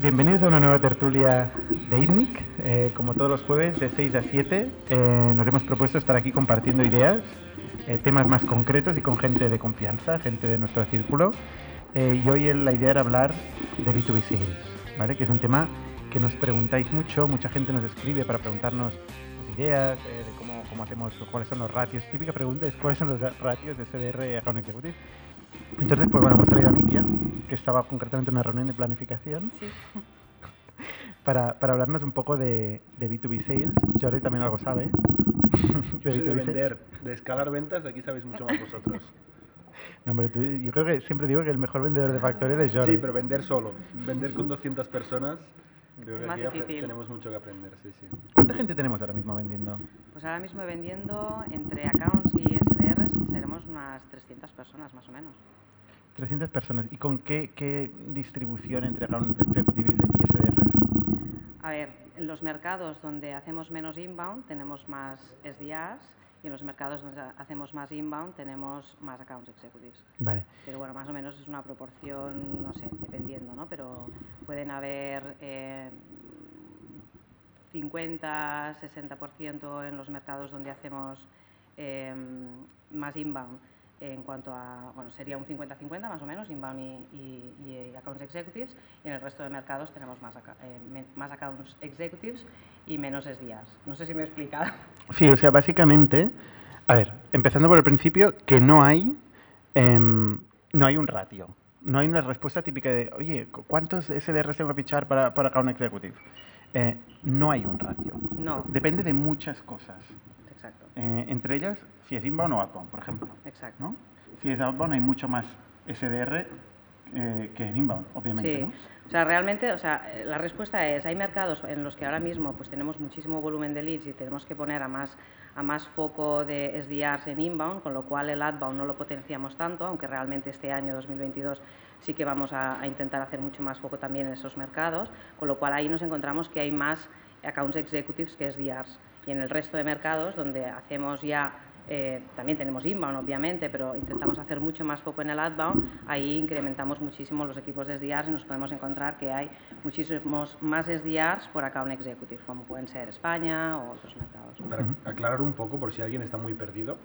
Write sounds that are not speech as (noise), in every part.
Bienvenidos a una nueva tertulia de ITNIC. Eh, como todos los jueves, de 6 a 7, eh, nos hemos propuesto estar aquí compartiendo ideas, eh, temas más concretos y con gente de confianza, gente de nuestro círculo. Y hoy la idea era hablar de B2B Sales, ¿vale? que es un tema que nos preguntáis mucho, mucha gente nos escribe para preguntarnos las ideas, de cómo, cómo hacemos, cuáles son los ratios. Típica pregunta es cuáles son los ratios de CDR a Account Executive. Entonces, pues bueno, hemos traído a Nitia, que estaba concretamente en una reunión de planificación, Sí. (laughs) para, para hablarnos un poco de, de B2B Sales. Jordi también algo sabe. (laughs) Yo soy de B2B Sales. vender, de escalar ventas, aquí sabéis mucho más vosotros. (laughs) No, hombre, tú- yo creo que siempre digo que el mejor vendedor de Factorial es Jordi. Sí, pero vender solo. Vender con 200 personas, creo que Más aquí difícil. tenemos mucho que aprender, sí, sí. ¿Cuánta gente tenemos ahora mismo vendiendo? Pues ahora mismo vendiendo entre accounts y SDRs seremos unas 300 personas más o menos. 300 personas. ¿Y con qué, qué distribución entre Account Executive y SDRs? A ver, en los mercados donde hacemos menos inbound tenemos más SDRs y en los mercados donde hacemos más inbound tenemos más accounts executives. Vale. Pero bueno, más o menos es una proporción, no sé, dependiendo, ¿no? Pero pueden haber eh, 50, 60% en los mercados donde hacemos eh, más inbound en cuanto a, bueno, sería un 50-50 más o menos, inbound y, y- y accounts executives, y en el resto de mercados tenemos más, eh, más accounts executives y menos SDRs. No sé si me he explicado. (laughs) Sí, o sea, básicamente, a ver, empezando por el principio, que no hay, em, no hay un ratio. No hay una respuesta típica de, oye, ¿cu- ¿cuántos SDRs tengo que fichar para, para Account Executive? Eh, no hay un ratio. No, Depende de muchas cosas. Exacto, Eh, entre ellas, si es inbound o outbound, por ejemplo. exacto. ¿no? Si es outbound hay mucho más SDR eh, que en inbound, obviamente. Sí, ¿no? o sea, realmente, o sea, la respuesta es, hay mercados en los que ahora mismo pues tenemos muchísimo volumen de leads y tenemos que poner a más, a más foco de SDRs en inbound, con lo cual el outbound no lo potenciamos tanto, aunque realmente este año 2022 sí que vamos a, a intentar hacer mucho más foco también en esos mercados, con lo cual ahí nos encontramos que hay más accounts executives que SDRs. Y en el resto de mercados donde hacemos ya eh, también tenemos inbound, obviamente, pero intentamos hacer mucho más foco en el outbound. Ahí incrementamos muchísimo los equipos de SDRs y nos podemos encontrar que hay muchísimos más SDRs por account executive, como pueden ser España o otros mercados. Para aclarar un poco, por si alguien está muy perdido,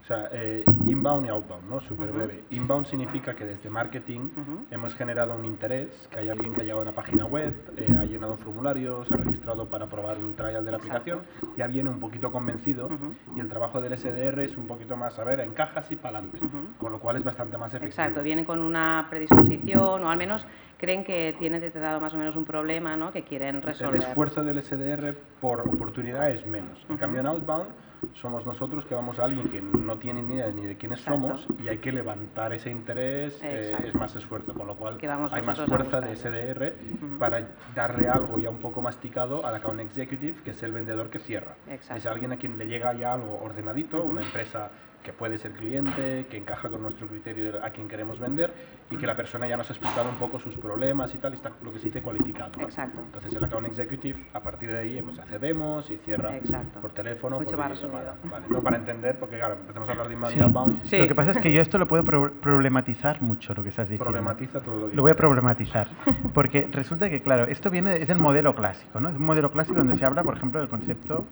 o sea, eh, inbound y outbound, ¿no? Súper breve. Inbound significa que desde marketing hemos generado un interés, que hay alguien que ha llegado a una página web, eh, ha llenado un formulario, se ha registrado para probar un trial de la Exacto. aplicación, ya viene un poquito convencido y el trabajo del SDR es un poquito más, a ver, encajas y para adelante, con lo cual es bastante más efectivo. Exacto, vienen con una predisposición o al menos creen que tienen detectado más o menos un problema ¿no? que quieren El resolver. esfuerzo del SDR por oportunidad es menos. En cambio, en Outbound somos nosotros que vamos a alguien que no tiene ni idea ni de quiénes Exacto. somos y hay que levantar ese interés, eh, es más esfuerzo, con lo cual hay más fuerza de. SDR Ujú. para darle algo ya un poco masticado al account executive, que es el vendedor que cierra. Exacto. Es alguien a quien le llega ya algo ordenadito, Ujú. una empresa que puede ser cliente, que encaja con nuestro criterio de a quien queremos vender y que la persona ya nos ha explicado un poco sus problemas y tal, y está lo que se dice cualificado. ¿no? Exacto. Entonces el account executive a partir de ahí pues hace demos y cierra Exacto. por teléfono, Mucho por más resumido. Vale, no para entender, porque claro, empezamos a hablar de inbound Sí. y outbound, Sí. Lo que pasa es que yo esto lo puedo pro- problematizar mucho, lo que estás diciendo. problematiza todo lo que Lo voy a problematizar, porque resulta que, claro, esto viene, es el modelo clásico, ¿no? Es un modelo clásico donde se habla, por ejemplo, del concepto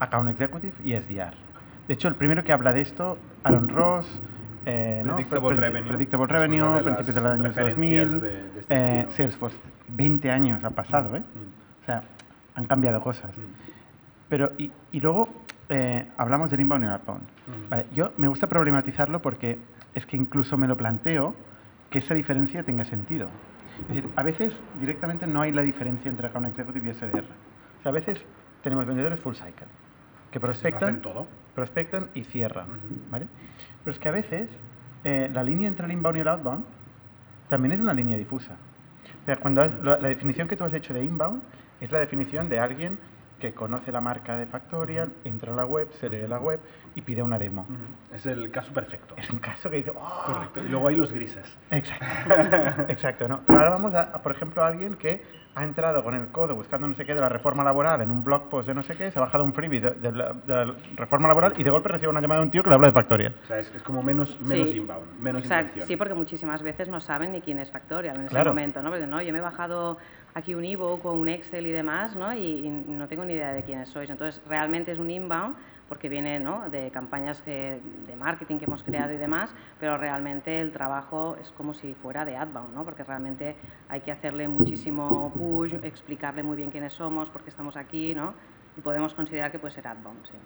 Account Executive y SDR. De hecho, el primero que habla de esto, Aaron Ross, eh, ¿no? Predictable Pre- Revenue. Predictable Revenue, principios de los años referencias 2000, de- de este eh. Salesforce. 20 años ha pasado, ¿eh? Mm. O sea, han cambiado cosas. Mm. Pero, y, y luego eh, hablamos del inbound y el outbound. Ujú. Vale, yo me gusta problematizarlo porque es que incluso me lo planteo que esa diferencia tenga sentido. Es decir, a veces directamente no hay la diferencia entre account executive y SDR. O sea, a veces tenemos vendedores full cycle, que Lo prospectan, hacen todo. Prospectan y cierran. ¿vale? Pero es que a veces eh, la línea entre el inbound y el outbound también es una línea difusa. O sea, cuando has- la, la definición que tú has hecho de inbound es la definición de alguien que conoce la marca de Factorial, entra a la web, se lee la web y pide una demo. Es el caso perfecto. Es un caso que dice, ¡oh! Correcto. Y luego hay los grises. Exacto, exacto, ¿no? Pero ahora vamos a, a, por ejemplo, a alguien que ha entrado con el codo buscando no sé qué de la reforma laboral en un blog post de no sé qué, se ha bajado un freebie de, de la, de la reforma laboral y de golpe recibe una llamada de un tío que le habla de Factorial. O sea, es, es como menos, menos Sí. inbound, menos Exacto, sí, porque muchísimas veces no saben ni quién es Factorial en ese Claro. momento, ¿no? Porque no, yo me he bajado aquí un ebook o un Excel y demás, ¿no? Y, y no tengo ni idea de quiénes sois. Entonces, realmente es un inbound porque viene ¿no? de campañas que- de marketing que hemos creado y demás, pero realmente el trabajo es como si fuera de outbound, ¿no? porque realmente hay que hacerle muchísimo push, explicarle muy bien quiénes somos, por qué estamos aquí, ¿no? y podemos considerar que puede ser outbound. Sí.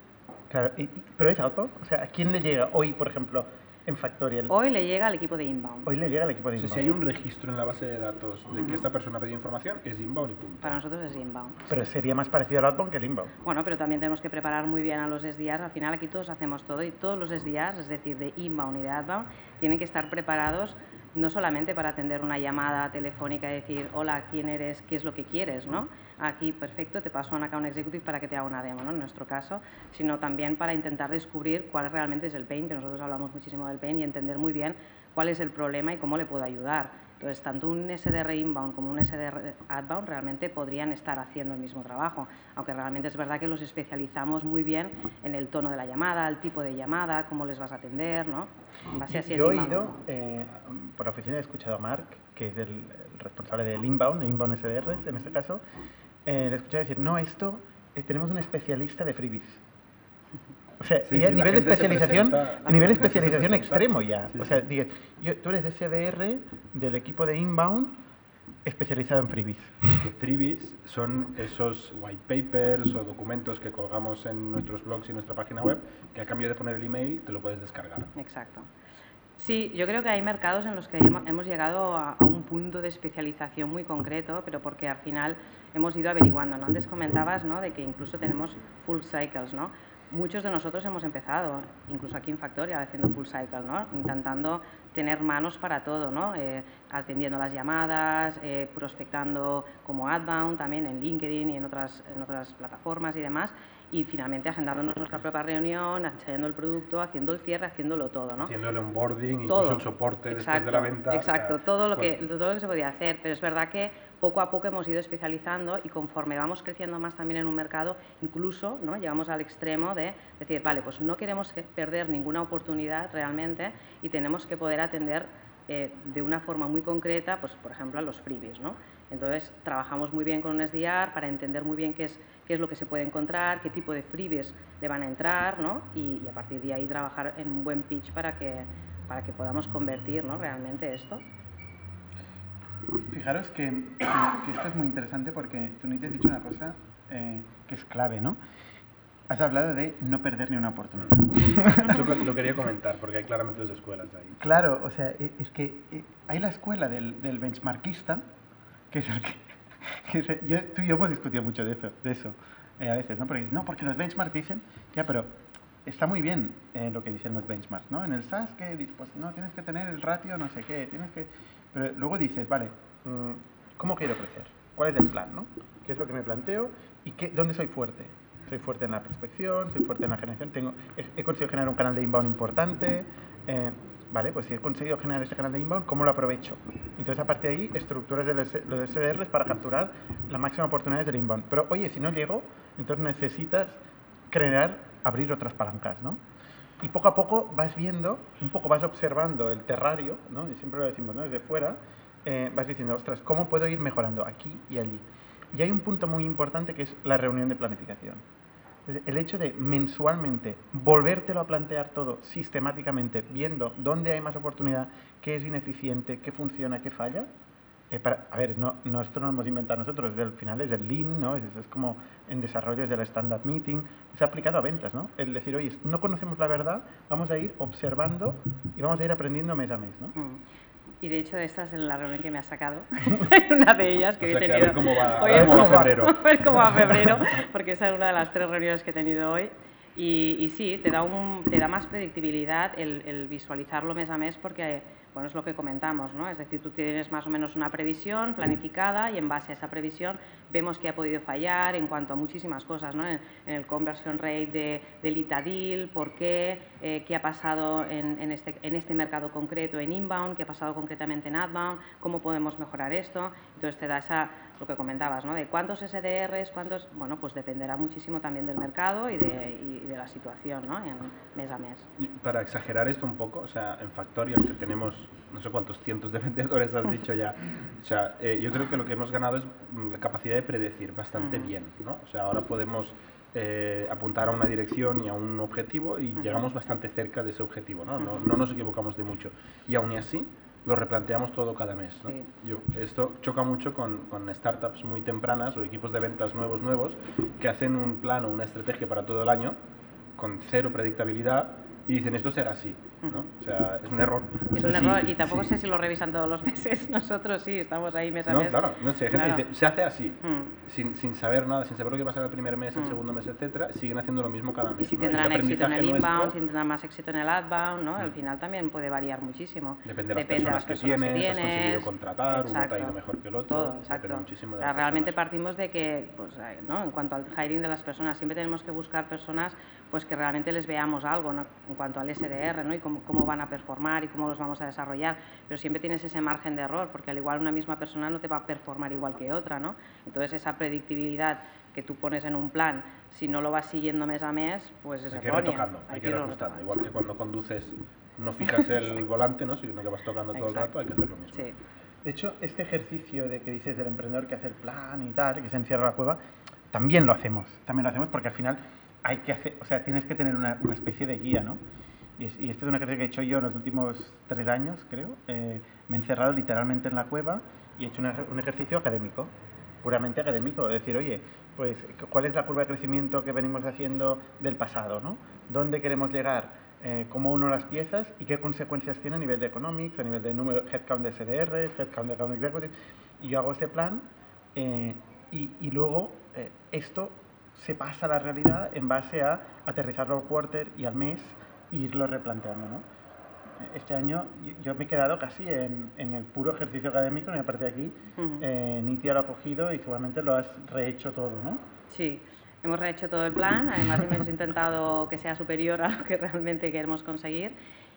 Claro, pero es outbound. O sea, ¿a quién le llega hoy, por ejemplo, en Factorial? Hoy le llega al equipo de inbound. Hoy le llega al equipo de O sea, inbound. si hay un registro en la base de datos de que esta persona ha pedido información, es inbound y punto. Para nosotros es inbound. Pero sería más parecido al outbound que el inbound. Bueno, pero también tenemos que preparar muy bien a los SDRs. Al final aquí todos hacemos todo y todos los SDRs, es decir, de inbound y de outbound, tienen que estar preparados no solamente para atender una llamada telefónica y decir, hola, ¿quién eres? ¿Qué es lo que quieres? ¿no? Aquí, perfecto, te paso a un executive para que te haga una demo, ¿no? en nuestro caso, sino también para intentar descubrir cuál realmente es el pain, que nosotros hablamos muchísimo del pain, y entender muy bien cuál es el problema y cómo le puedo ayudar. Entonces, tanto un SDR inbound como un SDR outbound realmente podrían estar haciendo el mismo trabajo, aunque realmente es verdad que los especializamos muy bien en el tono de la llamada, el tipo de llamada, cómo les vas a atender, ¿no? En base a si es Yo he inbound ido, eh, por la oficina he escuchado a Mark, que es el, responsable del inbound, inbound SDRs en este caso, eh, le he escuchado decir, no, esto, eh, tenemos un especialista de freebies. O sea, Sí, y a sí, la nivel de especialización, presenta- a nivel de especialización extremo ya. Sí, o sea, yo- tú eres SDR del equipo de inbound especializado en freebies. Que freebies son esos white papers o documentos que colgamos en nuestros blogs y nuestra página web, que a cambio de poner el email te lo puedes descargar. Exacto. Sí, yo creo que hay mercados en los que hemo- hemos llegado a, a un punto de especialización muy concreto, pero porque al final hemos ido averiguando. ¿no? Antes comentabas ¿no? de que incluso tenemos full cycles, ¿no? Muchos de nosotros hemos empezado, incluso aquí en Factorial, haciendo full cycle, ¿no? intentando tener manos para todo, ¿no? Eh, atendiendo las llamadas, eh, prospectando como outbound, también en LinkedIn y en otras, en otras plataformas y demás, y finalmente agendándonos nuestra propia reunión, enseñando el producto, haciendo el cierre, haciéndolo todo. ¿no? Haciendo el onboarding, todo. incluso el soporte después de la venta. o sea, Exacto, todo, lo que, todo lo que se podía hacer, pero es verdad que poco a poco hemos ido especializando y conforme vamos creciendo más también en un mercado, incluso ¿no? llegamos al extremo de decir, vale, pues no queremos que- perder ninguna oportunidad realmente y tenemos que poder atender eh, de una forma muy concreta, pues por ejemplo, a los freebies, ¿no? Entonces, trabajamos muy bien con un SDR para entender muy bien qué es, qué es lo que se puede encontrar, qué tipo de freebies le van a entrar, ¿no? Y, y a partir de ahí trabajar en un buen pitch para que, para que podamos convertir, ¿no? Realmente esto. Fijaros que, que- que esto es muy interesante porque tú ni te has dicho una cosa eh, que es clave, ¿no? Has hablado de no perder ni una oportunidad. Eso lo- quería comentar, porque hay claramente dos escuelas ahí. Claro, o sea, e- es que eh, hay la escuela del, del benchmarkista, que es el que... (laughs) que es- yo, tú y yo hemos discutido mucho de eso, de eso eh, a veces, ¿no? Porque no, porque los benchmarks dicen, ya, pero está muy bien eh, lo que dicen los benchmarks, ¿no? En el SaaS, que pues no, tienes que tener el ratio, no sé qué, tienes que... Pero luego dices, vale, mm, ¿cómo quiero crecer? ¿Cuál es el plan, no? ¿Qué es lo que me planteo? ¿Y qué, dónde soy fuerte? Soy fuerte en la prospección, soy fuerte en la generación, tengo, he, he conseguido generar un canal de inbound importante, eh, vale, pues si he conseguido generar este canal de inbound, ¿cómo lo aprovecho? Entonces, a partir de ahí, estructuras de los, los SDRs para capturar la máxima oportunidad del inbound. Pero, oye, si no llego, entonces necesitas crear, abrir otras palancas, ¿no? Y poco a poco vas viendo, un poco vas observando el terrario, ¿no? Y siempre lo decimos. Desde fuera, eh, vas diciendo, ostras, ¿cómo puedo ir mejorando aquí y allí? Y hay un punto muy importante que es la reunión de planificación. El hecho de mensualmente volvértelo a plantear todo sistemáticamente, viendo dónde hay más oportunidad, qué es ineficiente, qué funciona, qué falla. Eh, para, a ver, no, no, esto no lo hemos inventado nosotros, desde el final es del Lean, ¿no? es, es como en desarrollo es del Standard Meeting, se ha aplicado a ventas, ¿no? El decir, oye, no conocemos la verdad, vamos a ir observando y vamos a ir aprendiendo mes a mes, ¿no? Mm. Y de hecho, esta es la reunión que me ha sacado. (laughs) (laughs) una de ellas que O hoy sea he que a tenido. ver cómo va- a hoy ver he- cómo va (laughs) a febrero. ver cómo va febrero, porque esa es una de las tres reuniones que he tenido hoy. Y, y sí, te da, un, te da más predictibilidad el, el visualizarlo mes a mes, porque, bueno, es lo que comentamos, ¿no? Es decir, tú tienes más o menos una previsión planificada y en base a esa previsión vemos que ha podido fallar en cuanto a muchísimas cosas, ¿no? En, el conversion rate de, del ITADIL, por qué, eh, qué ha pasado en, este, en este mercado concreto en inbound, qué ha pasado concretamente en outbound, cómo podemos mejorar esto. Entonces te da esa lo que comentabas, ¿no? De cuántos SDRs, cuántos, bueno, pues dependerá muchísimo también del mercado y de, de la situación, ¿no? Mes a mes. para exagerar esto un poco, o sea, en Factorial que tenemos no sé cuántos cientos de (laughs) vendedores has dicho ya, o sea, eh, yo creo que lo que hemos ganado es la capacidad de predecir bastante bien, ¿no? O sea, ahora podemos eh, apuntar a una dirección y a un objetivo y llegamos bastante cerca de ese objetivo, ¿no? ¿no? No nos equivocamos de mucho. Y aún así, lo replanteamos todo cada mes. Yo, esto choca mucho con, con, startups muy tempranas o equipos de ventas nuevos, nuevos, que hacen un plan o una estrategia para todo el año con cero predictabilidad y dicen esto será así. ¿No? O sea, es un error. Es un error y tampoco sé si lo revisan todos los (laughs) meses. Nosotros sí, estamos ahí mes a no, mes. Claro, no sé, gente dice, se hace así, mm. sin, sin, saber nada, sin saber lo que pasa el primer mes, el mm. segundo mes, etcétera, siguen haciendo lo mismo cada mes. Y si tendrán éxito en el inbound, si tendrán más éxito en el outbound, ¿no? Al mm. final también puede variar muchísimo. Depende de las, personas, que, tienes, que has conseguido contratar, uno te ha ido mejor que el otro. Todo, exacto. muchísimo de realmente partimos de que, pues, ¿no? en cuanto al hiring de las personas, siempre tenemos que buscar personas pues que realmente les veamos algo ¿no? en cuanto al SDR ¿no? y cómo, cómo van a performar formar y cómo los vamos a desarrollar, pero siempre tienes ese margen de error, porque al igual una misma persona no te va a performar igual que otra, ¿no? Entonces esa predictibilidad que tú pones en un plan, si no lo vas siguiendo mes a mes, pues es hay que ir retocando, hay, que ir ajustando, igual que cuando conduces no fijas el (laughs) volante, ¿no? sino que vas tocando todo el rato, hay que hacer lo mismo. Sí. De hecho, este ejercicio de que dices del emprendedor que hace el plan y tal, que se encierra la cueva, también lo hacemos. También lo hacemos porque al final hay que hacer, o sea, tienes que tener una, una especie de guía, ¿no? Y, y esto es una ejercicio que he hecho yo en los últimos tres años, creo. Eh, me he encerrado literalmente en la cueva y he hecho un ejercicio académico, puramente académico. Decir, oye, pues, ¿cuál es la curva de crecimiento que venimos haciendo del pasado? ¿no? ¿Dónde queremos llegar? Eh, cómo uno las piezas y qué consecuencias tiene a nivel de economics, a nivel de número, headcount de SDRs, headcount de account executive. Y yo hago este plan eh, y, y, luego esto se pasa a la realidad en base a aterrizarlo al quarter y al mes irlo replanteando. ¿no? Este año yo me he quedado casi en, en el puro ejercicio académico y aparte de aquí uh Nitia lo ha cogido y seguramente lo has rehecho todo, ¿no? Sí, hemos rehecho todo el plan, además hemos (laughs) intentado que sea superior a lo que realmente queremos conseguir.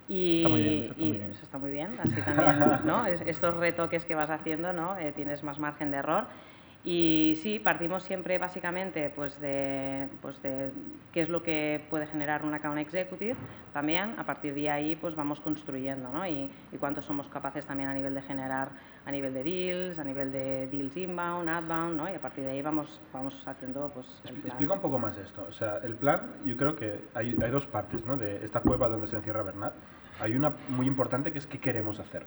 Y, eso, está muy bien, así también, ¿no? estos retoques que vas haciendo, ¿no? Eh, tienes más margen de error. Y sí, partimos siempre básicamente pues de, pues de qué es lo que puede generar un account executive también. A partir de ahí pues vamos construyendo ¿no? y, y cuánto somos capaces también a nivel de generar a nivel de deals, a nivel de deals inbound, outbound, ¿no? y a partir de ahí vamos, vamos haciendo pues, el plan. Explica un poco más esto. O sea, el plan, yo creo que hay, hay dos partes ¿no? de esta cueva donde se encierra Bernat. Hay una muy importante que es qué queremos hacer.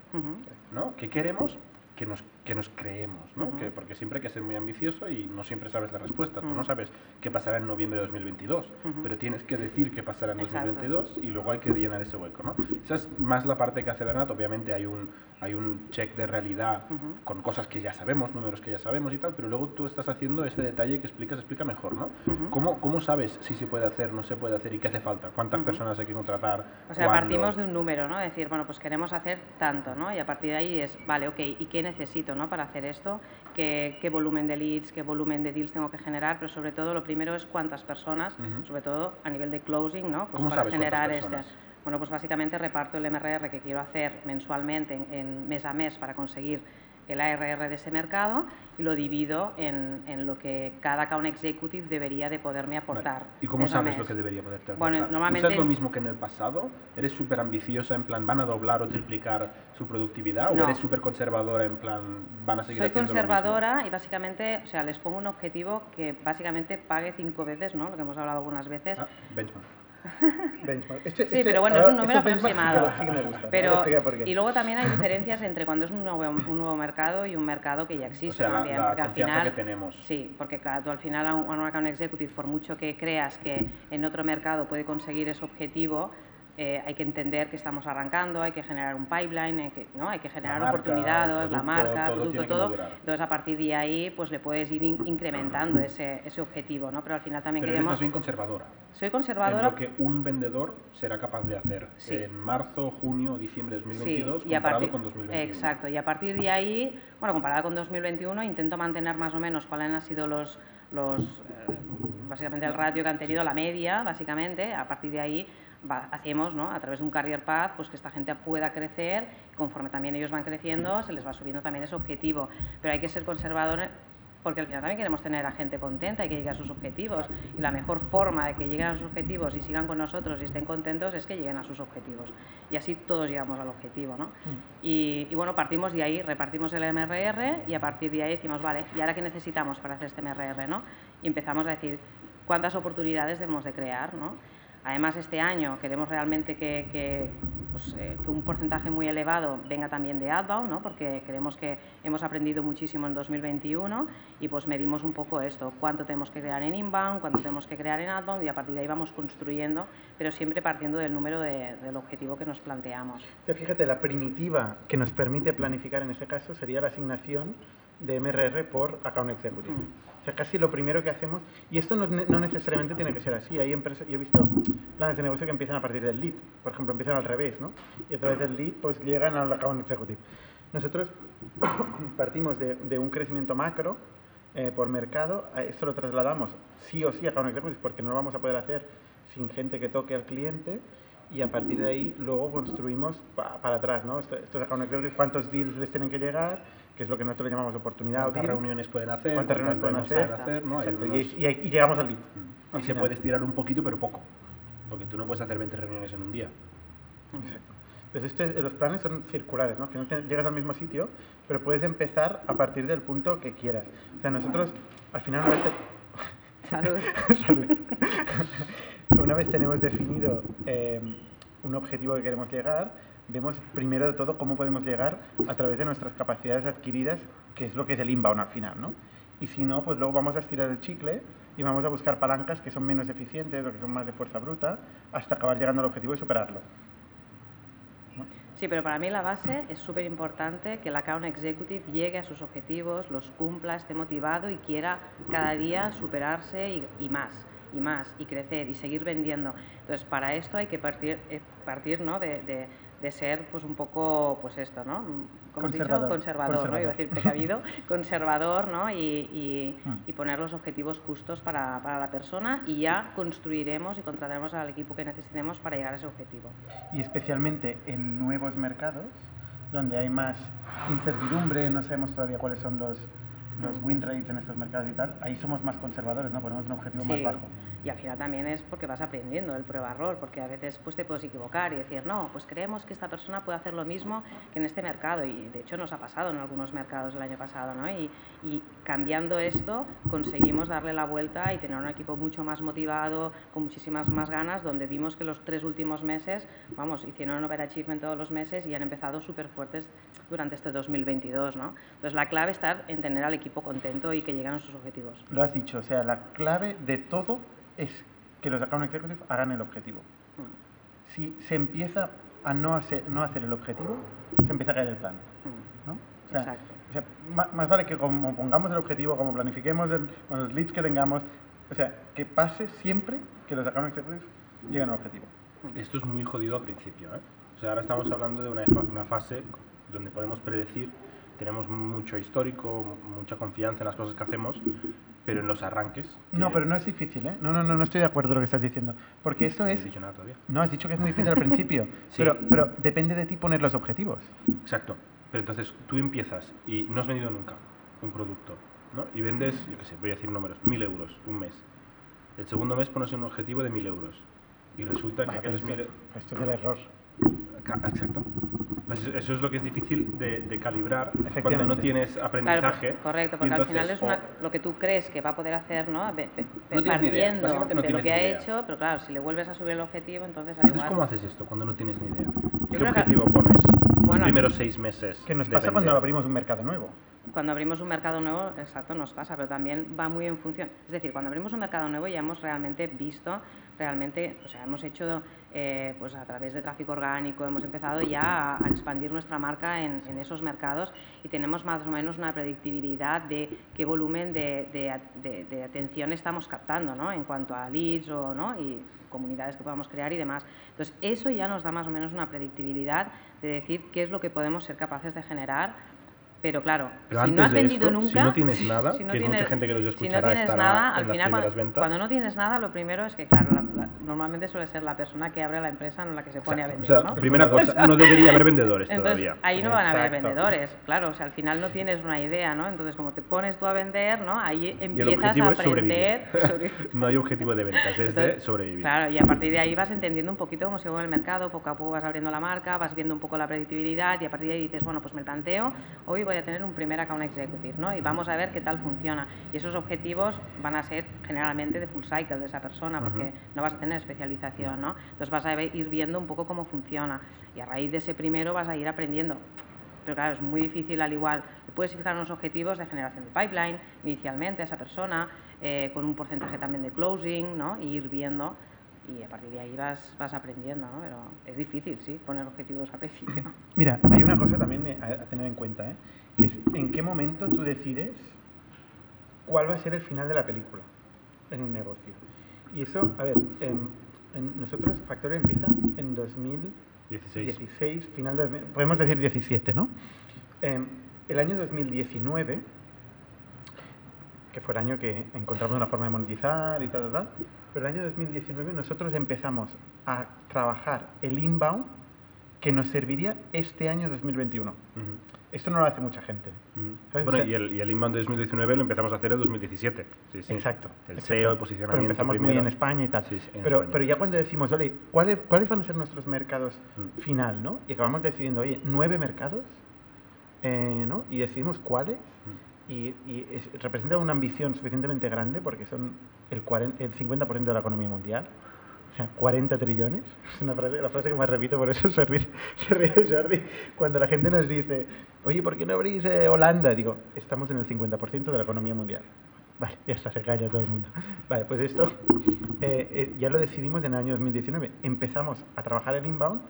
¿no? ¿Qué queremos que nos, que nos creemos, ¿no? que, porque siempre hay que ser muy ambicioso y no siempre sabes la respuesta. Tú no sabes qué pasará en noviembre de 2022, pero tienes que decir qué pasará en 2022 y luego hay que llenar ese hueco. ¿no? Esa es más la parte que hace Bernat. Obviamente hay un, hay un check de realidad con cosas que ya sabemos, números que ya sabemos y tal, pero luego tú estás haciendo este detalle que explicas, explica mejor. ¿no? ¿Cómo, ¿Cómo sabes si se puede hacer, no se puede hacer y qué hace falta? ¿Cuántas personas hay que contratar? O sea, partimos de un número, ¿no? Decir, bueno, pues queremos hacer tanto, ¿no? Y a partir de ahí es, vale, ok, ¿y qué necesito ¿no? para hacer esto? ¿Qué, ¿Qué, volumen de leads, qué volumen de deals tengo que generar? Pero sobre todo, lo primero es cuántas personas, sobre todo a nivel de closing, ¿no? Pues para generar este. Bueno, pues básicamente reparto el MRR que quiero hacer mensualmente en mes a mes para conseguir el ARR de ese mercado y lo divido en, en, lo que cada account executive debería de poderme aportar. ¿Y cómo sabes lo que debería poderte aportar? Bueno, normalmente... ¿Usas lo mismo que en el pasado? ¿Eres súper ambiciosa en plan van a doblar o triplicar su productividad? ¿O eres súper conservadora en plan van a seguir Soy haciendo conservadora lo mismo? y básicamente, o sea, les pongo un objetivo que básicamente pague cinco veces, ¿no? Lo que hemos hablado algunas veces. Ah, benchmark. Este, sí, pero bueno, es un número aproximado. pero, y luego también hay diferencias entre cuando es un nuevo, un nuevo mercado y un mercado que ya existe o sea, también. La, porque al final, que tenemos. Sí, porque claro, tú al final a un, a un account executive, por mucho que creas que en otro mercado puede conseguir ese objetivo, eh, hay que entender que estamos arrancando, hay que generar un pipeline, hay que, ¿no? hay que generar marca, oportunidades, la marca, todo producto, todo. Entonces, a partir de ahí, pues le puedes ir in- incrementando ese, ese objetivo, ¿no? Pero al final también Pero eres queremos... más bien conservadora. Soy En conservadora. lo que un vendedor será capaz de hacer Sí. en marzo, junio, diciembre de 2022 Sí, y a comparado partir- con 2021. Exacto, y a partir de ahí, bueno, comparada con 2021, intento mantener más o menos cuáles han sido los, los eh, básicamente el ratio que han tenido, la media, básicamente, a partir de ahí va- hacemos, ¿no? A través de un career path, pues que esta gente pueda crecer, conforme también ellos van creciendo, se les va subiendo también ese objetivo, pero hay que ser conservadores porque al final también queremos tener a gente contenta y que llegue a sus objetivos. Y la mejor forma de que lleguen a sus objetivos y sigan con nosotros y estén contentos es que lleguen a sus objetivos. Y así todos llegamos al objetivo. ¿no? Y, y bueno, partimos de ahí, repartimos el MRR y a partir de ahí decimos, vale, ¿y ahora qué necesitamos para hacer este MRR? ¿no? Y empezamos a decir, ¿cuántas oportunidades debemos de crear? ¿no? Además, este año queremos realmente pues, eh, que un porcentaje muy elevado venga también de outbound, ¿no? porque creemos que hemos aprendido muchísimo en 2021 y pues medimos un poco esto, cuánto tenemos que crear en inbound, cuánto tenemos que crear en outbound y a partir de ahí vamos construyendo, pero siempre partiendo del número de- del objetivo que nos planteamos. O fíjate, la primitiva que nos permite planificar en este caso sería la asignación de MRR por Account Executive. Mm. O sea, casi lo primero que hacemos, y esto no, no necesariamente tiene que ser así, hay empresas, yo he visto planes de negocio que empiezan a partir del lead, por ejemplo, empiezan al revés, ¿no? Y a través del lead pues llegan al Account Executive. Nosotros (coughs) partimos de, de un crecimiento macro eh, por mercado, esto lo trasladamos sí o sí a Account Executive porque no lo vamos a poder hacer sin gente que toque al cliente y a partir de ahí luego construimos pa- para atrás, ¿no? Esto- Estos account executives, cuántos deals les tienen que llegar, que es lo que nosotros le llamamos oportunidad ¿Cuántas reuniones pueden hacer? cuántas reuniones pueden hacer, hacer ¿no? Exacto, y- unos- y, y llegamos al lead. Mm. al Y se puede estirar un poquito, pero poco. Porque tú no puedes hacer 20 reuniones en un día. Exacto. Entonces, este- los planes son circulares, ¿no? Al final llegas al mismo sitio, pero puedes empezar a partir del punto que quieras. O sea, nosotros, al final, una vez, te- Salud. (laughs) Salud. (laughs) Una vez tenemos definido eh, un objetivo que queremos llegar, vemos primero de todo cómo podemos llegar a través de nuestras capacidades adquiridas, que es lo que es el inbound al final, ¿no? Y si no, pues luego vamos a estirar el chicle y vamos a buscar palancas que son menos eficientes o que son más de fuerza bruta hasta acabar llegando al objetivo y superarlo. Sí, pero para mí la base es súper importante que el account executive llegue a sus objetivos, los cumpla, esté motivado y quiera cada día superarse y, y más, y más, y crecer y seguir vendiendo. Entonces, para esto hay que partir, eh, partir ¿no? de, de- de ser pues un poco, pues esto, ¿no? ¿Cómo has dicho? Conservador. Conservador, ¿no? Iba a Conservador. decir precavido, (laughs) conservador, ¿no? Y, y- Mm. y poner los objetivos justos para, para la persona y ya construiremos y contrataremos al equipo que necesitemos para llegar a ese objetivo. y especialmente en nuevos mercados, donde hay más incertidumbre, no sabemos todavía cuáles son los, los win rates en estos mercados y tal, ahí somos más conservadores, ¿no? Ponemos un objetivo más Sí, bajo. Y al final también es porque vas aprendiendo el prueba-error, porque a veces pues, te puedes equivocar y decir, no, pues creemos que esta persona puede hacer lo mismo que en este mercado. Y de hecho nos ha pasado en algunos mercados el año pasado, ¿no? Y, y cambiando esto conseguimos darle la vuelta y tener un equipo mucho más motivado, con muchísimas más ganas, donde vimos que los tres últimos meses, vamos, hicieron un overachievement todos los meses y han empezado súper fuertes durante este 2022, ¿no? Entonces la clave está en tener al equipo contento y que lleguen a sus objetivos. Lo has dicho, o sea, la clave de todo es que los account executives hagan el objetivo. Si se empieza a no hacer, no hacer el objetivo, se empieza a caer el plan. ¿no? O sea, Exacto. o sea, ma- más, vale que como pongamos el objetivo, como planifiquemos el- con los leads que tengamos, o sea, que pase siempre que los account executives lleguen al objetivo. Esto es muy jodido al principio. ¿eh? O sea, ahora estamos hablando de una, una fase donde podemos predecir, tenemos mucho histórico, mu- mucha confianza en las cosas que hacemos, pero en los arranques... No, pero no es difícil, ¿eh? No, no, no, no estoy de acuerdo con lo que estás diciendo. Porque eso No he es... dicho nada todavía. No, has dicho que es muy difícil al principio, (laughs) Sí. pero, pero depende de ti poner los objetivos. Exacto. Pero entonces tú empiezas y no has vendido nunca un producto, ¿no? Y vendes, yo qué sé, voy a decir números, mil euros un mes. El segundo mes pones un objetivo de mil euros. Y resulta que pero aquellos esto, mil... pero esto es el error. Exacto. Pues eso- es lo que es difícil de, de calibrar cuando no tienes Claro, aprendizaje. por- correcto, porque al entonces, final es una- lo que tú crees que va a poder hacer, ¿no? Ve- ve- No tienes ni idea, básicamente no de lo que ni ha idea. hecho, pero claro, si le vuelves a subir el objetivo, entonces al Entonces, igual... ¿cómo haces esto cuando no tienes ni idea? ¿Qué creo que- objetivo pones los Bueno, primeros seis meses? Que nos pasa cuando vender? abrimos un mercado nuevo. Cuando abrimos un mercado nuevo, exacto, nos pasa, pero también va muy en función. Es decir, cuando abrimos un mercado nuevo ya hemos realmente visto, realmente, o sea, hemos hecho eh, pues a través de tráfico orgánico, hemos empezado ya a, expandir nuestra marca en, esos mercados y tenemos más o menos una predictibilidad de qué volumen de, atención estamos captando, ¿no? En cuanto a leads o, ¿no? Y comunidades que podamos crear y demás. Entonces, eso ya nos da más o menos una predictibilidad de decir qué es lo que podemos ser capaces de generar pero claro, si no has vendido nunca. Si no tienes nada, que es mucha gente que los escuchará si no tienes nada, al final, cuando, no tienes nada, lo primero es que, claro, normalmente suele ser la persona que abre la empresa, no la que se pone a vender. O sea, primera cosa, no debería haber vendedores todavía. Ahí no van a haber vendedores, claro, o sea, al final no tienes una idea, ¿no? Entonces, como te pones tú a vender, ¿no? Ahí empiezas a aprender. (laughs) no hay objetivo de ventas, es de sobrevivir. Claro, y a partir de ahí vas entendiendo un poquito cómo se mueve el mercado, poco a poco vas abriendo la marca, vas viendo un poco la predictibilidad y a partir de ahí dices, bueno, pues me planteo, hoy voy a tener un primer account executive, ¿no? Y vamos a ver qué tal funciona. Y esos objetivos van a ser generalmente de full cycle de esa persona, porque no vas a tener especialización, ¿no? Entonces vas a ir viendo un poco cómo funciona. Y a raíz de ese primero vas a ir aprendiendo. Pero claro, es muy difícil al igual. Puedes fijar unos objetivos de generación de pipeline inicialmente a esa persona, eh, con un porcentaje también de closing, ¿no? Y ir viendo y a partir de ahí vas, vas aprendiendo, ¿no? Pero es difícil, sí, poner objetivos a principio. (laughs) Mira, hay una cosa también a, tener en cuenta, ¿eh? que es en qué momento tú decides cuál va a ser el final de la película en un negocio. Y eso, a ver, en, nosotros Factorio empieza en 2016, final de, podemos decir 17, ¿no? Em, el año 2019 que fue el año que encontramos una forma de monetizar y tal, tal, tal. Pero el año 2019 nosotros empezamos a trabajar el inbound que nos serviría este año 2021. Esto no lo hace mucha gente. Bueno, y, el, y, el, inbound de 2019 lo empezamos a hacer en 2017. Sí, sí. Exacto. El SEO, el posicionamiento. Pero empezamos muy en España y tal. pero, pero ya cuando decimos, oye, ¿cuáles, ¿cuáles van a ser nuestros mercados mm. final? ¿no? Y acabamos decidiendo, oye, nueve mercados, eh, ¿no? Y decidimos cuáles. Mm y, representa una ambición suficientemente grande porque son el, 40, el 50% de la economía mundial. O sea, 40 trillones. Es una frase, la frase que más repito, por eso (laughs) se ríe, se ríe Jordi. Cuando la gente nos dice, oye, ¿por qué no abrís eh, Holanda? Digo, estamos en el 50% de la economía mundial. Vale, ya se calla todo el mundo. Vale, pues esto eh, eh, ya lo decidimos en el año 2019. Empezamos a trabajar el inbound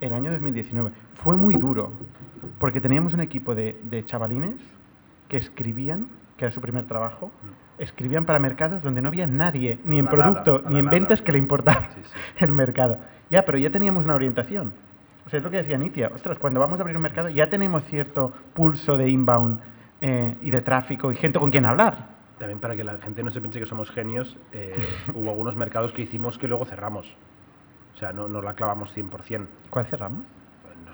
el año 2019. Fue muy duro, porque teníamos un equipo de, chavalines que escribían, que era su primer trabajo. Escribían para mercados donde no había nadie, ni en producto, ni en ventas que le importaba (laughs) el mercado. Ya, pero ya teníamos una orientación. O sea, es lo que decía Nitia. Ostras, cuando vamos a abrir un mercado ya tenemos cierto pulso de inbound eh, y de tráfico y gente con quien hablar. También para que la gente no se piense que somos genios, eh, (laughs) hubo algunos mercados que hicimos que luego cerramos. O sea, no, no la clavamos 100%. ¿Cuál cerramos?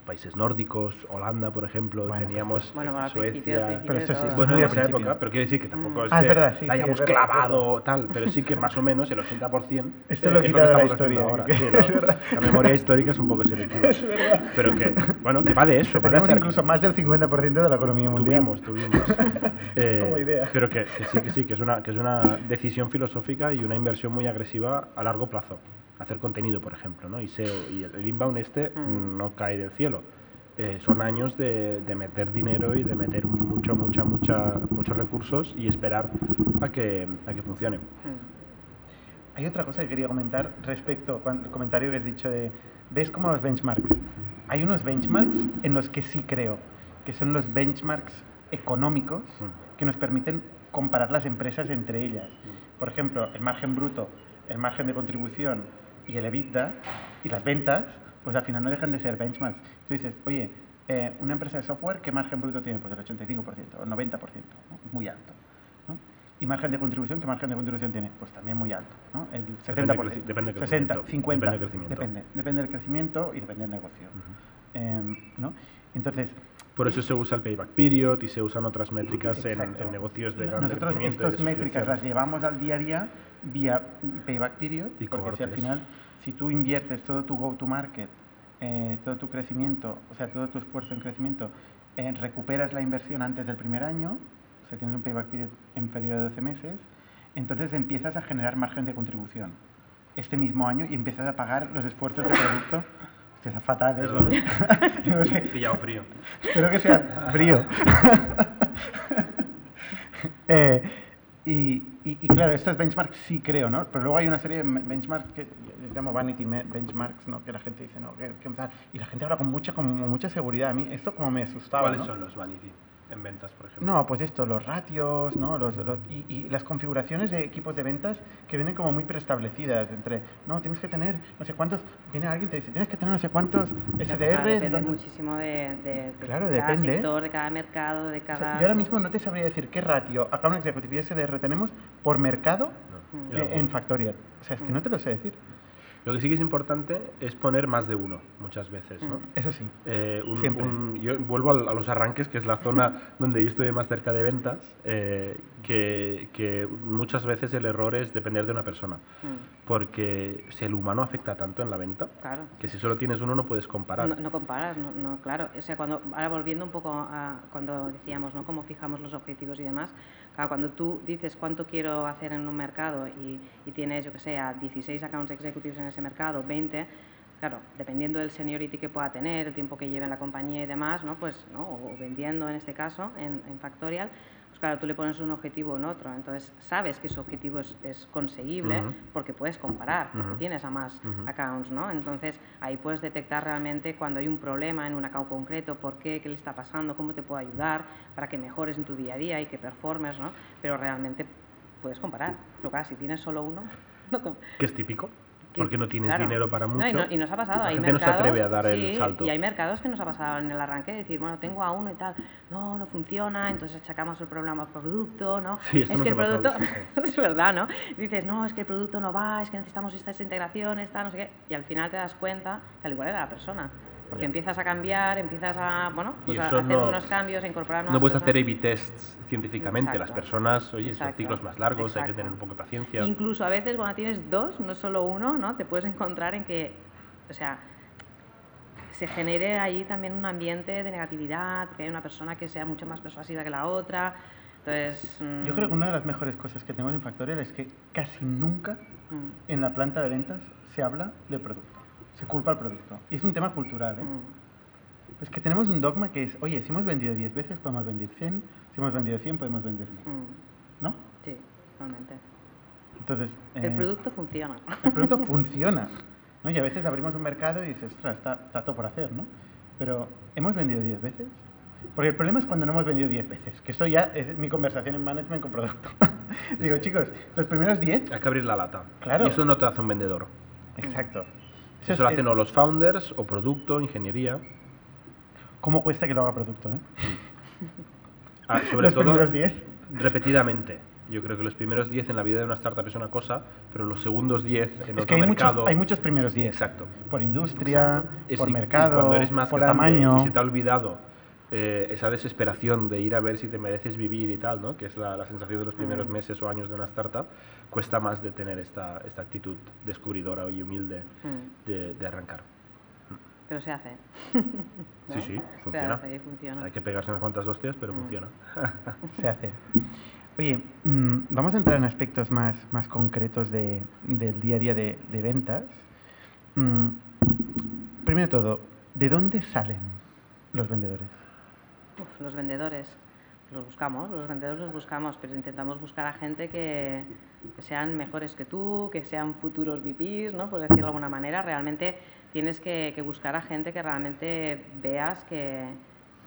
Países nórdicos, Holanda, por ejemplo, teníamos Suecia. pero esto sí, bueno, en esa época, pero quiero decir que tampoco mm. es ah, que verdad, sí, la hayamos clavado tal, pero sí que más o menos el 80% esto lo, quita de la historia ahora. (laughs) la, memoria histórica es un poco selectiva. Es verdad. Pero que, bueno, que va de eso. Tenemos incluso más del 50% de la economía mundial. Tuvimos, tuvimos. (laughs) eh, Como idea. Pero que, que, sí, que sí, que es, una, que es una decisión filosófica y una inversión muy agresiva a largo plazo hacer contenido, por ejemplo, ¿no? Y SEO y el, inbound este mm. no cae del cielo. Eh, son años de, meter dinero y de meter mucho, mucha, mucha, muchos recursos y esperar a que, a que funcione. Mm. Hay otra cosa que quería comentar respecto al comentario que has dicho de, ¿ves como los benchmarks? Hay unos benchmarks en los que sí creo, que son los benchmarks económicos mm. que nos permiten comparar las empresas entre ellas. Por ejemplo, el margen bruto, el margen de contribución, y el EBITDA y las ventas, pues al final no dejan de ser benchmarks. Tú dices, oye, eh, una empresa de software, ¿qué margen bruto tiene? Pues el 85% o el 90%, muy alto. ¿Y margen de contribución? ¿Qué margen de contribución tiene? Pues también muy alto, ¿no? El 70%, depende, del 60, 50, depende del crecimiento. Depende, depende del crecimiento y depende del negocio. Em, ¿no? Entonces... Por eso se usa el payback period y se usan otras métricas en, negocios de gran Nosotros estas métricas las llevamos al día a día vía payback period, y porque si al final, si tú inviertes todo tu go-to-market, eh, todo tu crecimiento, o sea, todo tu esfuerzo en crecimiento, eh, recuperas la inversión antes del primer año, o sea, tienes un payback period inferior a 12 meses, entonces empiezas a generar margen de contribución este mismo año y empiezas a pagar los esfuerzos de producto. Hostia, es fatal. ¿eh? (laughs) no sé. Pillado frío. Espero que sea frío. (laughs) (laughs) Eh, y, y, y, claro, estos benchmarks sí creo, ¿no? Pero luego hay una serie de benchmarks que les llamo vanity benchmarks, ¿no? Que la gente dice, no, que, que y la gente habla con mucha, con mucha seguridad. A mí esto como me asustaba, ¿Cuáles son los vanity? En ventas, por ejemplo? No, pues esto, los ratios, ¿no? Los, y, y, las configuraciones de equipos de ventas que vienen como muy preestablecidas entre, no, tienes que tener no sé cuántos, viene alguien y te dice, tienes que tener no sé cuántos SDR. depende muchísimo de, de, claro, cada depende. sector, de cada mercado, de cada... yo ahora mismo no te sabría decir qué ratio Account Executive y SDR tenemos por mercado en Factorial. O sea, es que no te lo sé decir. Lo que sí que es importante es poner más de uno, muchas veces, ¿no? Mm. Eso sí. Eh, Siempre. yo vuelvo a, los arranques, que es la zona (laughs) donde yo estoy más cerca de ventas, eh, que, que, muchas veces el error es depender de una persona. Mm. Porque si el humano afecta tanto en la venta, claro. que si solo tienes uno no puedes comparar. No, comparas, no, claro. O sea, cuando, ahora volviendo un poco a cuando decíamos, ¿no? Cómo fijamos los objetivos y demás, Claro, cuando tú dices cuánto quiero hacer en un mercado y, tienes, yo que sé, 16 accounts executives en ese mercado, 20, claro, dependiendo del seniority que pueda tener, el tiempo que lleve en la compañía y demás, ¿no? Pues, ¿no? o vendiendo en este caso, en, Factorial, claro, tú le pones un objetivo en otro, entonces sabes que ese objetivo es, conseguible porque puedes comparar, porque tienes a más accounts, ¿no? Entonces ahí puedes detectar realmente cuando hay un problema en un account concreto, por qué, qué le está pasando, cómo te puedo ayudar para que mejores en tu día a día y que performes, ¿no? Pero realmente puedes comparar. Lo que si tienes solo uno... (laughs) No, ¿Qué es típico? Porque no tienes dinero para mucho. No, y, nos ha pasado. La hay gente mercados, no se atreve a dar el salto. Y hay mercados que nos ha pasado en el arranque de decir, bueno, tengo a uno y tal, no, no funciona, entonces achacamos el problema al producto, ¿no? Sí, esto es que el producto, (laughs) es verdad, ¿no? Dices, no, es que el producto no va, es que necesitamos estas integraciones, tal, no sé qué, y al final te das cuenta que al igual era la persona. Porque empiezas a cambiar, empiezas a, bueno, pues a hacer unos cambios, a incorporar nuevas No puedes hacer A-B tests científicamente. Las personas, oye, son ciclos más largos, hay que tener un poco de paciencia. Incluso a veces cuando tienes dos, no solo uno, ¿no? Te puedes encontrar en que, o sea, se genere ahí también un ambiente de negatividad, que hay una persona que sea mucho más persuasiva que la otra. Entonces, Yo creo que una de las mejores cosas que tenemos en Factorial es que casi nunca mm. en la planta de ventas se habla de producto se culpa al producto. Y es un tema cultural, ¿eh? Mm. Pues que tenemos un dogma que es, oye, si hemos vendido 10 veces, podemos vender 100, si hemos vendido 100, podemos vender 1000. Mm. ¿No? Sí, totalmente. Entonces... el eh, producto funciona. El producto (laughs) funciona. ¿no? Y a veces abrimos un mercado y dices, ostras, está, está todo por hacer, ¿no? Pero, ¿hemos vendido 10 veces? Porque el problema es cuando no hemos vendido 10 veces, que esto ya es mi conversación en management con producto. (laughs) Digo, chicos, los primeros 10... Hay que abrir la lata. Claro. Y eso no te hace un vendedor. Exacto. Eso lo hacen o los founders, o producto, ingeniería. ¿Cómo cuesta que lo haga producto? Eh? Ah, sobre los todo, primeros 10. Repetidamente. Yo creo que los primeros 10 en la vida de una startup es una cosa, pero los segundos 10 en es otro que hay mercado... Muchos, hay muchos primeros 10. Exacto. Por industria, por mercado, cuando eres más por grande tamaño... y se te ha olvidado eh, esa desesperación de ir a ver si te mereces vivir y tal, ¿no? que es la, sensación de los primeros mm. meses o años de una startup, cuesta más de tener esta, esta actitud descubridora y humilde mm. de, arrancar. Pero se hace. (laughs) Sí, sí, funciona. Hay que pegarse unas cuantas hostias, pero mm. funciona. (laughs) se hace. Oye, vamos a entrar en aspectos más, más concretos de, del día a día de, de ventas. primero de todo, ¿de dónde salen los vendedores? los vendedores los buscamos, los vendedores los buscamos, pero intentamos buscar a gente que, sean mejores que tú, que sean futuros VPs, ¿no? por decirlo de alguna manera. Realmente tienes que, buscar a gente que realmente veas que,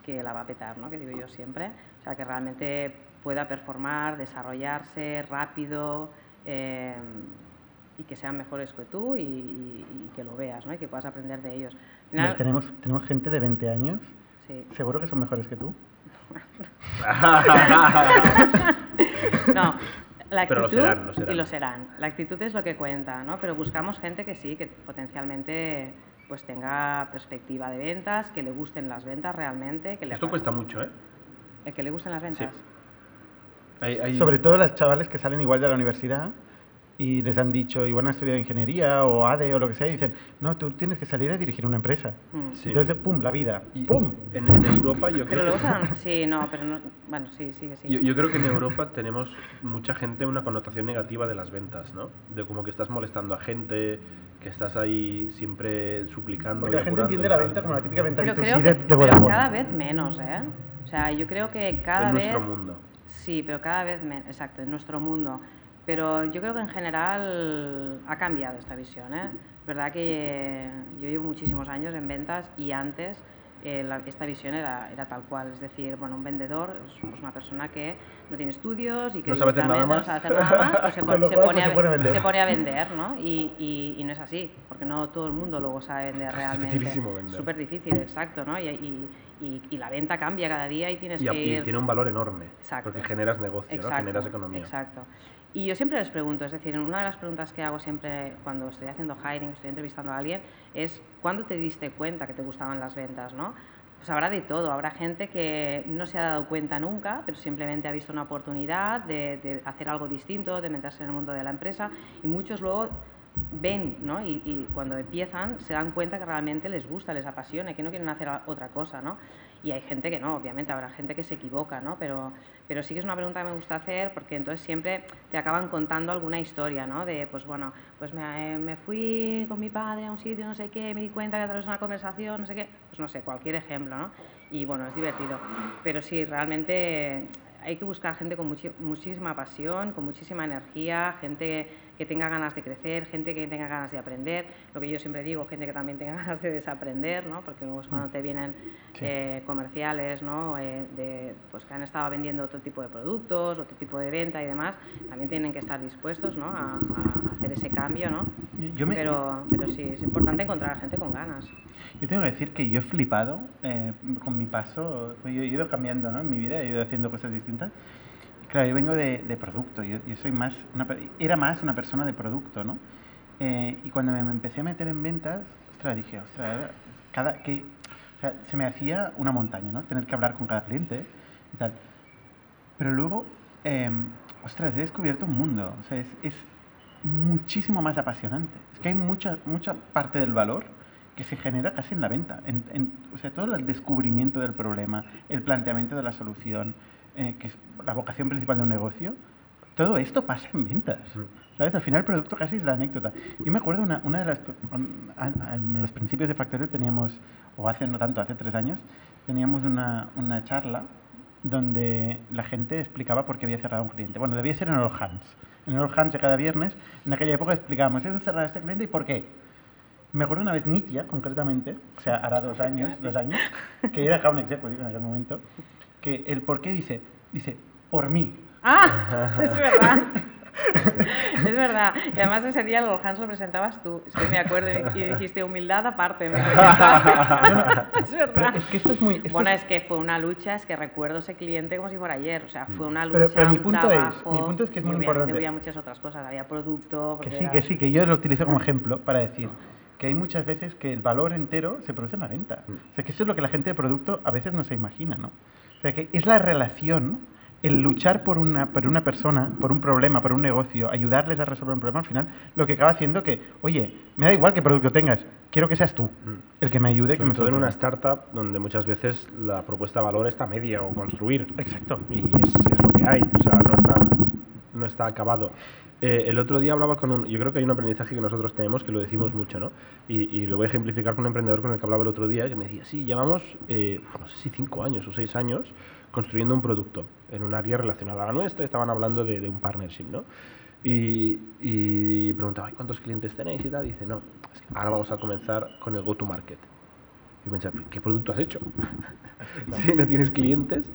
que, la va a petar, ¿no? que digo yo siempre. O sea, que realmente pueda performar, desarrollarse rápido eh, y que sean mejores que tú y, que lo veas ¿no? y que puedas aprender de ellos. tenemos, tenemos gente de 20 años ¿Seguro que son mejores que tú? No, la actitud Pero lo serán, lo serán. y lo serán. La actitud es lo que cuenta, ¿no? Pero buscamos gente que sí, que potencialmente pues tenga perspectiva de ventas, que le gusten las ventas realmente. Que Esto cuesta mucho, ¿eh? El que le gusten las ventas. Sobre todo las chavales que salen igual de la universidad y les han dicho, igual han estudiado ingeniería o ADE o lo que sea, y dicen, no, tú tienes que salir a dirigir una empresa. Mm. Entonces, pum, la vida, pum. En, Europa yo creo que... (laughs) sí, no, pero no, bueno, sí, sí, sí. Yo, yo, creo que en Europa tenemos mucha gente una connotación negativa de las ventas, ¿no? De como que estás molestando a gente, que estás ahí siempre suplicando. Porque la gente entiende la venta como la típica venta pero creo de, de Vodafone. cada vez menos, ¿eh? O sea, yo creo que cada en vez... nuestro mundo Sí, pero cada vez menos, exacto, en nuestro mundo. Pero yo creo que en general ha cambiado esta visión. ¿eh? Es verdad que yo llevo muchísimos años en ventas y antes eh, esta visión era, era, tal cual. Es decir, bueno, un vendedor es pues, una persona que no tiene estudios y que no sabe hacer nada más, hacer nada más se, pone, a, vender, ¿no? Y, y, y, no es así, porque no todo el mundo luego sabe vender (laughs) realmente. Es dificilísimo vender. Súper difícil, exacto, ¿no? Y, y, la venta cambia cada día y tienes que ir... Y tiene un valor enorme, exacto. porque generas negocio, exacto, ¿no? generas economía. Exacto. Y yo siempre les pregunto, es decir, una de las preguntas que hago siempre cuando estoy haciendo hiring, estoy entrevistando a alguien, es ¿cuándo te diste cuenta que te gustaban las ventas? ¿no? Pues habrá de todo, habrá gente que no se ha dado cuenta nunca, pero simplemente ha visto una oportunidad de, de hacer algo distinto, de meterse en el mundo de la empresa y muchos luego ven ¿no? y, y, cuando empiezan se dan cuenta que realmente les gusta, les apasiona, que no quieren hacer otra cosa. ¿no? Y hay gente que no, obviamente, habrá gente que se equivoca, ¿no? Pero, pero sí que es una pregunta que me gusta hacer porque entonces siempre te acaban contando alguna historia, ¿no? De, pues bueno, pues me, me fui con mi padre a un sitio, no sé qué, me di cuenta que a través de una conversación, no sé qué, pues no sé, cualquier ejemplo, ¿no? Y bueno, es divertido. Pero sí, realmente hay que buscar gente con muchísima pasión, con muchísima energía, gente que tenga ganas de crecer, gente que tenga ganas de aprender, lo que yo siempre digo, gente que también tenga (laughs) ganas de desaprender, ¿no? porque luego es cuando te vienen sí. eh, comerciales ¿no? Eh, de, pues, que han estado vendiendo otro tipo de productos, otro tipo de venta y demás, también tienen que estar dispuestos ¿no? a, a, hacer ese cambio, ¿no? Yo me... pero, pero sí, es importante encontrar gente con ganas. Yo tengo que decir que yo he flipado eh, con mi paso, yo he ido cambiando ¿no? en mi vida, he ido haciendo cosas distintas. Claro, yo vengo de, de producto, yo, yo, soy más, una, era más una persona de producto, ¿no? Eh, y cuando me, me, empecé a meter en ventas, ostras, dije, ostras, cada, que, o sea, se me hacía una montaña, ¿no? Tener que hablar con cada cliente y tal. Pero luego, eh, ostras, he descubierto un mundo, o sea, es, es muchísimo más apasionante. Es que hay mucha, mucha parte del valor que se genera casi en la venta. En, en, o sea, todo el descubrimiento del problema, el planteamiento de la solución, eh, que es la vocación principal de un negocio, todo esto pasa en ventas. ¿Sabes? Al final el producto casi es la anécdota. Yo me acuerdo una, una de las... En los principios de Factorio teníamos, o hace no tanto, hace tres años, teníamos una, una charla donde la gente explicaba por qué había cerrado un cliente. Bueno, debía ser en All Hands. En All Hands de cada viernes, en aquella época explicábamos, ¿es cerrado este cliente y por qué? Me acuerdo una vez Nitia, concretamente, o sea, hará dos años, dos años, que era account executive en aquel momento, que el por qué dice, dice, por mí. Ah, (laughs) es verdad. es verdad. Y además ese día Hans lo presentabas tú. Es que me acuerdo y dijiste humildad aparte. Me (laughs) es verdad. Pero es que esto es muy... Esto bueno, es... es... que fue una lucha, es que recuerdo ese cliente como si fuera ayer. O sea, fue una lucha, pero, pero mi un punto trabajo, es, mi punto es que es muy importante. Había muchas otras cosas. Había producto... Que sí, era... que sí, que yo lo utilizo como (laughs) ejemplo para decir que hay muchas veces que el valor entero se produce en la venta. O sea, que eso es lo que la gente de producto a veces no se imagina, ¿no? O sea, que es la relación, el luchar por una, por una persona, por un problema, por un negocio, ayudarles a resolver un problema, al final lo que acaba haciendo que, oye, me da igual qué producto tengas, quiero que seas tú el que me ayude. Sobre que me todo en una startup donde muchas veces la propuesta de valor está media o construir. Exacto. Y es, es lo que hay, o sea, no está, no está acabado. Eh, el otro día hablaba con un... Yo creo que hay un aprendizaje que nosotros tenemos que lo decimos mucho, ¿no? Y, y lo voy a ejemplificar con un emprendedor con el que hablaba el otro día, que me decía, sí, llevamos, eh, no sé si cinco años o seis años construyendo un producto en un área relacionada a la nuestra, estaban hablando de, de un partnership, ¿no? Y, y preguntaba, ¿cuántos clientes tenéis y tal? Y dice, no, es que ahora vamos a comenzar con el go-to-market. Y pensaba, ¿qué producto has hecho? (laughs) si no tienes clientes,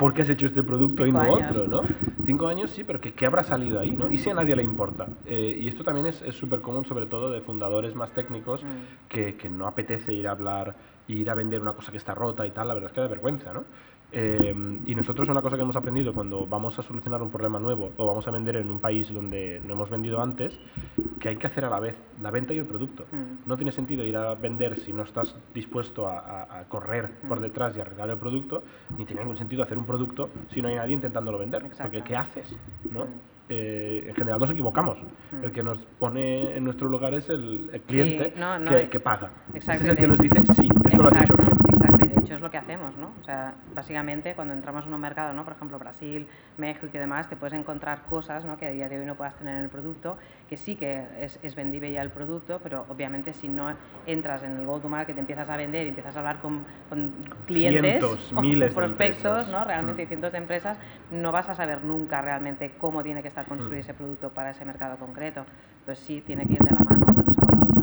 ¿por qué has hecho este producto y no años. otro? ¿no? Cinco años sí, pero ¿qué, qué habrá salido ahí? ¿no? Y si a nadie le importa. Eh, y esto también es súper común, sobre todo de fundadores más técnicos, Mm. que, que no apetece ir a hablar ir a vender una cosa que está rota y tal, la verdad es que da vergüenza, ¿no? Eh, y nosotros una cosa que hemos aprendido cuando vamos a solucionar un problema nuevo o vamos a vender en un país donde no hemos vendido antes, que hay que hacer a la vez la venta y el producto. Mm. No tiene sentido ir a vender si no estás dispuesto a, a- a correr por Mm. detrás y arreglar el producto, ni tiene ningún sentido hacer un producto si no hay nadie intentándolo vender. Exacto. Porque ¿qué haces? ¿no? Mm. Eh, en general nos equivocamos. Mm. El que nos pone en nuestro lugar es el, el cliente no, no, que, que paga. Exacto, es el que nos dice, sí, esto lo has hecho Exacto, bien. Exacto, y de hecho es lo que hacemos, ¿no? O sea, básicamente cuando entramos en un mercado, ¿no? Por ejemplo, Brasil, México y demás, te puedes encontrar cosas, ¿no? Que a día de hoy no puedas tener en el producto, que sí que es, es vendible ya el producto, pero obviamente si no entras en el go-to-market, empiezas a vender y empiezas a hablar con, con clientes Cientos, (laughs) o miles prospectos. ¿no? Realmente Mm. cientos de empresas, no vas a saber nunca realmente cómo tiene que estar construido Mm. ese producto para ese mercado concreto. Entonces sí, tiene que ir de la mano una cosa con la otra.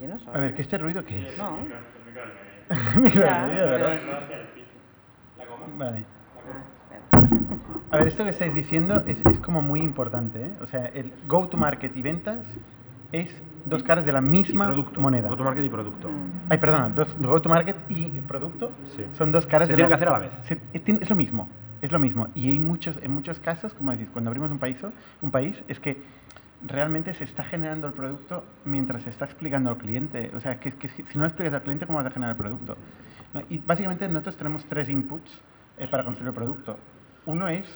Yo no soy. A ver, ¿qué este ruido qué es? No. (laughs) Mira, mira, ¿verdad? Vale. A ver, esto que estáis diciendo es, es como muy importante. ¿eh? O sea, el go-to-market y ventas es dos caras de la misma producto. moneda. Go-to-market y producto. Mm. Ay, perdona, dos- go-to-market y producto Sí. son dos caras Se de tienen la- que hacer a la vez. Se- eh, es lo mismo, es lo mismo. Y hay muchos, en muchos casos, como decís, cuando abrimos un país, un país es que realmente se está generando el producto mientras se está explicando al cliente. O sea, que, que si no explicas al cliente, ¿cómo vas a generar el producto? ¿No? Y básicamente nosotros tenemos tres inputs eh, para construir el producto. Uno es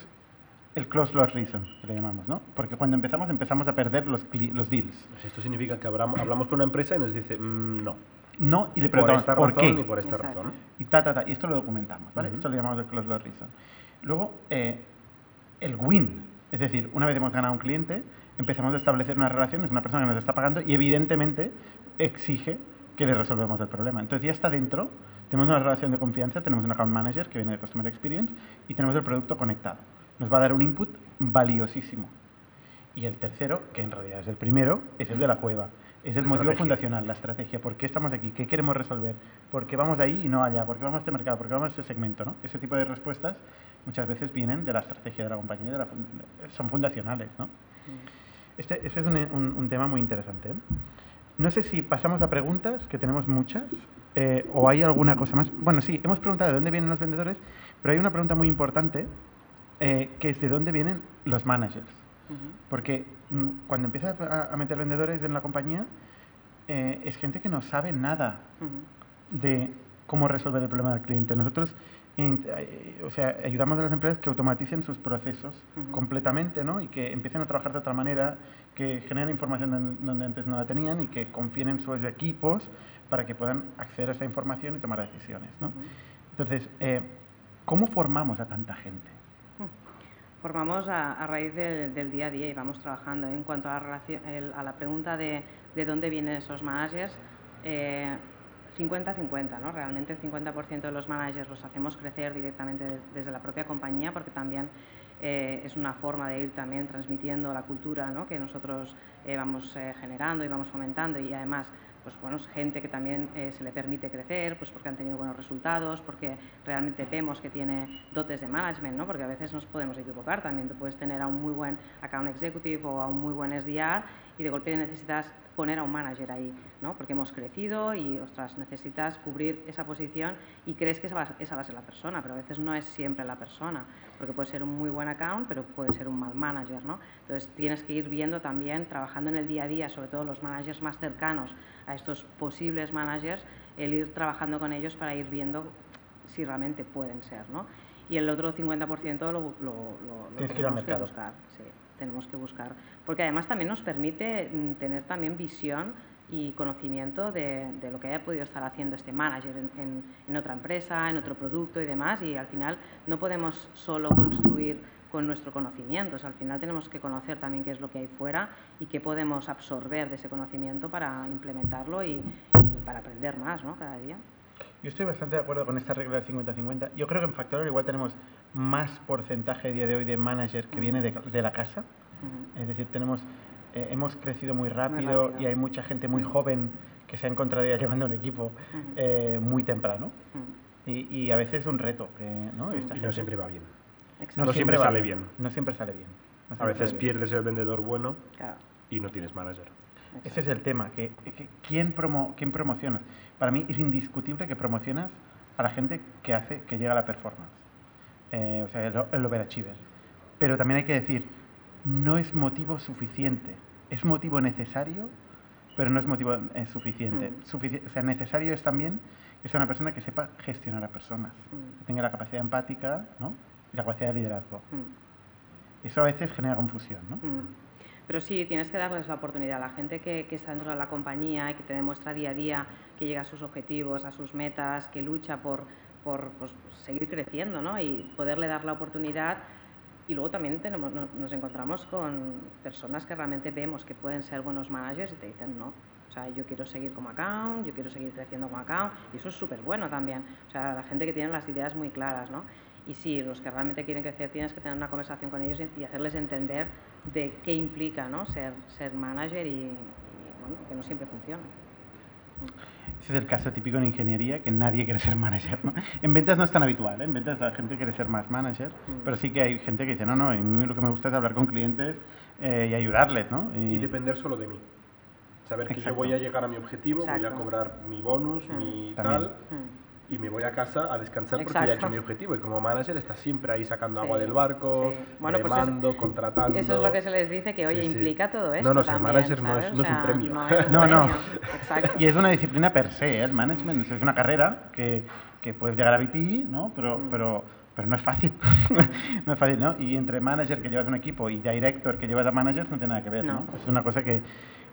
el close loss reason, que le llamamos, ¿no? Porque cuando empezamos, empezamos a perder los, los deals. Pues esto significa que hablamos, hablamos con una empresa y nos dice, "Mm, no, No, y le por preguntamos, esta ¿por razón qué? y por esta Exacto. razón. y ta, ta, ta. Y esto lo documentamos, ¿vale? Esto lo llamamos el close loss reason. Luego, eh, el win. Es decir, una vez hemos ganado un cliente, empezamos a establecer una relación, es una persona que nos está pagando y evidentemente exige que le resolvemos el problema. Entonces ya está dentro, tenemos una relación de confianza, tenemos un account manager que viene de Customer Experience y tenemos el producto conectado. Nos va a dar un input valiosísimo. Y el tercero, que en realidad es el primero, es el de la cueva. Es el La motivo estrategia. fundacional, la estrategia. ¿Por qué estamos aquí? ¿Qué queremos resolver? ¿Por qué vamos ahí y no allá? ¿Por qué vamos a este mercado? ¿Por qué vamos a este segmento? ¿no? Ese tipo de respuestas muchas veces vienen de la estrategia de la compañía, de la fun- son fundacionales. ¿no? Este, este es un, un- un tema muy interesante. ¿eh? No sé si pasamos a preguntas, que tenemos muchas, eh, o hay alguna cosa más. Bueno, sí, hemos preguntado de dónde vienen los vendedores, pero hay una pregunta muy importante, eh, que es de dónde vienen los managers. Porque mm, cuando empiezas a, a meter vendedores en la compañía, eh, es gente que no sabe nada de cómo resolver el problema del cliente. Nosotros o sea, ayudamos a las empresas que automaticen sus procesos Ujú. completamente ¿no? y que empiecen a trabajar de otra manera, que generen información don- donde antes no la tenían y que confíen en sus equipos para que puedan acceder a esta información y tomar decisiones. ¿no? Ujú. Entonces, eh, ¿cómo formamos a tanta gente? Formamos a, a raíz del, del día a día y vamos trabajando. En cuanto a la, relación- el- a la pregunta de, de dónde vienen esos managers, eh, 50-50, ¿no? Realmente el 50% de los managers los hacemos crecer directamente des- desde la propia compañía porque también eh, es una forma de ir también transmitiendo la cultura ¿no? que nosotros eh, vamos eh, generando y vamos fomentando y además pues bueno, gente que también eh, se le permite crecer, pues porque han tenido buenos resultados, porque realmente vemos que tiene dotes de management, ¿no? Porque a veces nos podemos equivocar también. Tú puedes tener a un muy buen account executive o a un muy buen SDR y de golpe necesitas poner a un manager ahí, ¿no? Porque hemos crecido y, ostras, necesitas cubrir esa posición y crees que esa va, esa va a ser la persona, pero a veces no es siempre la persona, porque puede ser un muy buen account, pero puede ser un mal manager, ¿no? Entonces tienes que ir viendo también, trabajando en el día a día, sobre todo los managers más cercanos a estos posibles managers, el ir trabajando con ellos para ir viendo si realmente pueden ser, ¿no? Y el otro 50% lo, lo, lo, lo Tienes que ir al tenemos que mercado. buscar, sí, tenemos que buscar. Porque además también nos permite mm, tener también visión y conocimiento de, de lo que haya podido estar haciendo este manager en, en- en otra empresa, en otro producto y demás. Y al final no podemos solo construir con nuestro conocimiento, o sea, al final tenemos que conocer también qué es lo que hay fuera y qué podemos absorber de ese conocimiento para implementarlo y, y para aprender más ¿no? cada día. Yo estoy bastante de acuerdo con esta regla del 50-50. Yo creo que en Factorial igual tenemos más porcentaje a día de hoy de manager que Mm. viene de, de la casa. Ujú. Es decir, tenemos, eh, hemos crecido muy rápido, rápido. y hay mucha gente muy joven que se ha encontrado ya llevando un equipo eh, muy temprano. Y, y a veces es un reto. Que, ¿no? Esta Y no gente- siempre va bien. Exacto. No siempre va sale bien. No siempre sale bien. No A siempre veces sale bien. pierdes el vendedor bueno Claro, y no tienes manager. Ese es el tema, que, que- ¿quién, promo, ¿quién promocionas? Para mí es indiscutible que promocionas a la gente que hace que llega a la performance, Eh, o sea, el, el overachiever. Pero también hay que decir, no es motivo suficiente, es motivo necesario, pero no es motivo eh, suficiente. Mm. Sufici- o sea, necesario es también que sea una persona que sepa gestionar a personas, Mm. que tenga la capacidad empática ¿no? y la capacidad de liderazgo. Mm. Eso a veces genera confusión, ¿no? Mm. Pero sí, tienes que darles la oportunidad a la gente que, que, está dentro de la compañía y que te demuestra día a día que llega a sus objetivos, a sus metas, que lucha por, por pues, seguir creciendo ¿no? y poderle dar la oportunidad. Y luego también tenemos, nos encontramos con personas que realmente vemos que pueden ser buenos managers y te dicen no. O sea, yo quiero seguir como account, yo quiero seguir creciendo como account y eso es súper bueno también. O sea, la gente que tiene las ideas muy claras, ¿no? Y sí, los que realmente quieren crecer tienes que tener una conversación con ellos y hacerles entender de qué implica ¿no? ser, ser manager y, y bueno, que no siempre funciona. Ese es el caso típico en ingeniería, que nadie quiere ser manager. ¿no? En ventas no es tan habitual, ¿eh? en ventas la gente quiere ser más manager, mm. pero sí que hay gente que dice, no, no, a mí lo que me gusta es hablar con clientes eh, y ayudarles. ¿no? Y, y, depender solo de mí. Saber Exacto. que yo voy a llegar a mi objetivo, Exacto. voy a cobrar mi bonus, mm. mi También. tal. Mm y me voy a casa a descansar porque ya he hecho mi objetivo. Y como manager estás siempre ahí sacando sí, agua del barco, sí. bueno, remando, pues contratando. Eso es lo que se les dice, que oye, sí, implica todo esto. No, no, también, ser manager no es, no es, un premio. No, (laughs) es un no, premio. no. (laughs) Exacto. Y es una disciplina per se, ¿eh? el management es una carrera que, que puedes llegar a VP, ¿no? pero, mm. pero, pero no es fácil. (laughs) no es fácil, ¿no? Y entre manager que llevas un equipo y director que llevas a manager no tiene nada que ver, ¿no? Es una cosa que,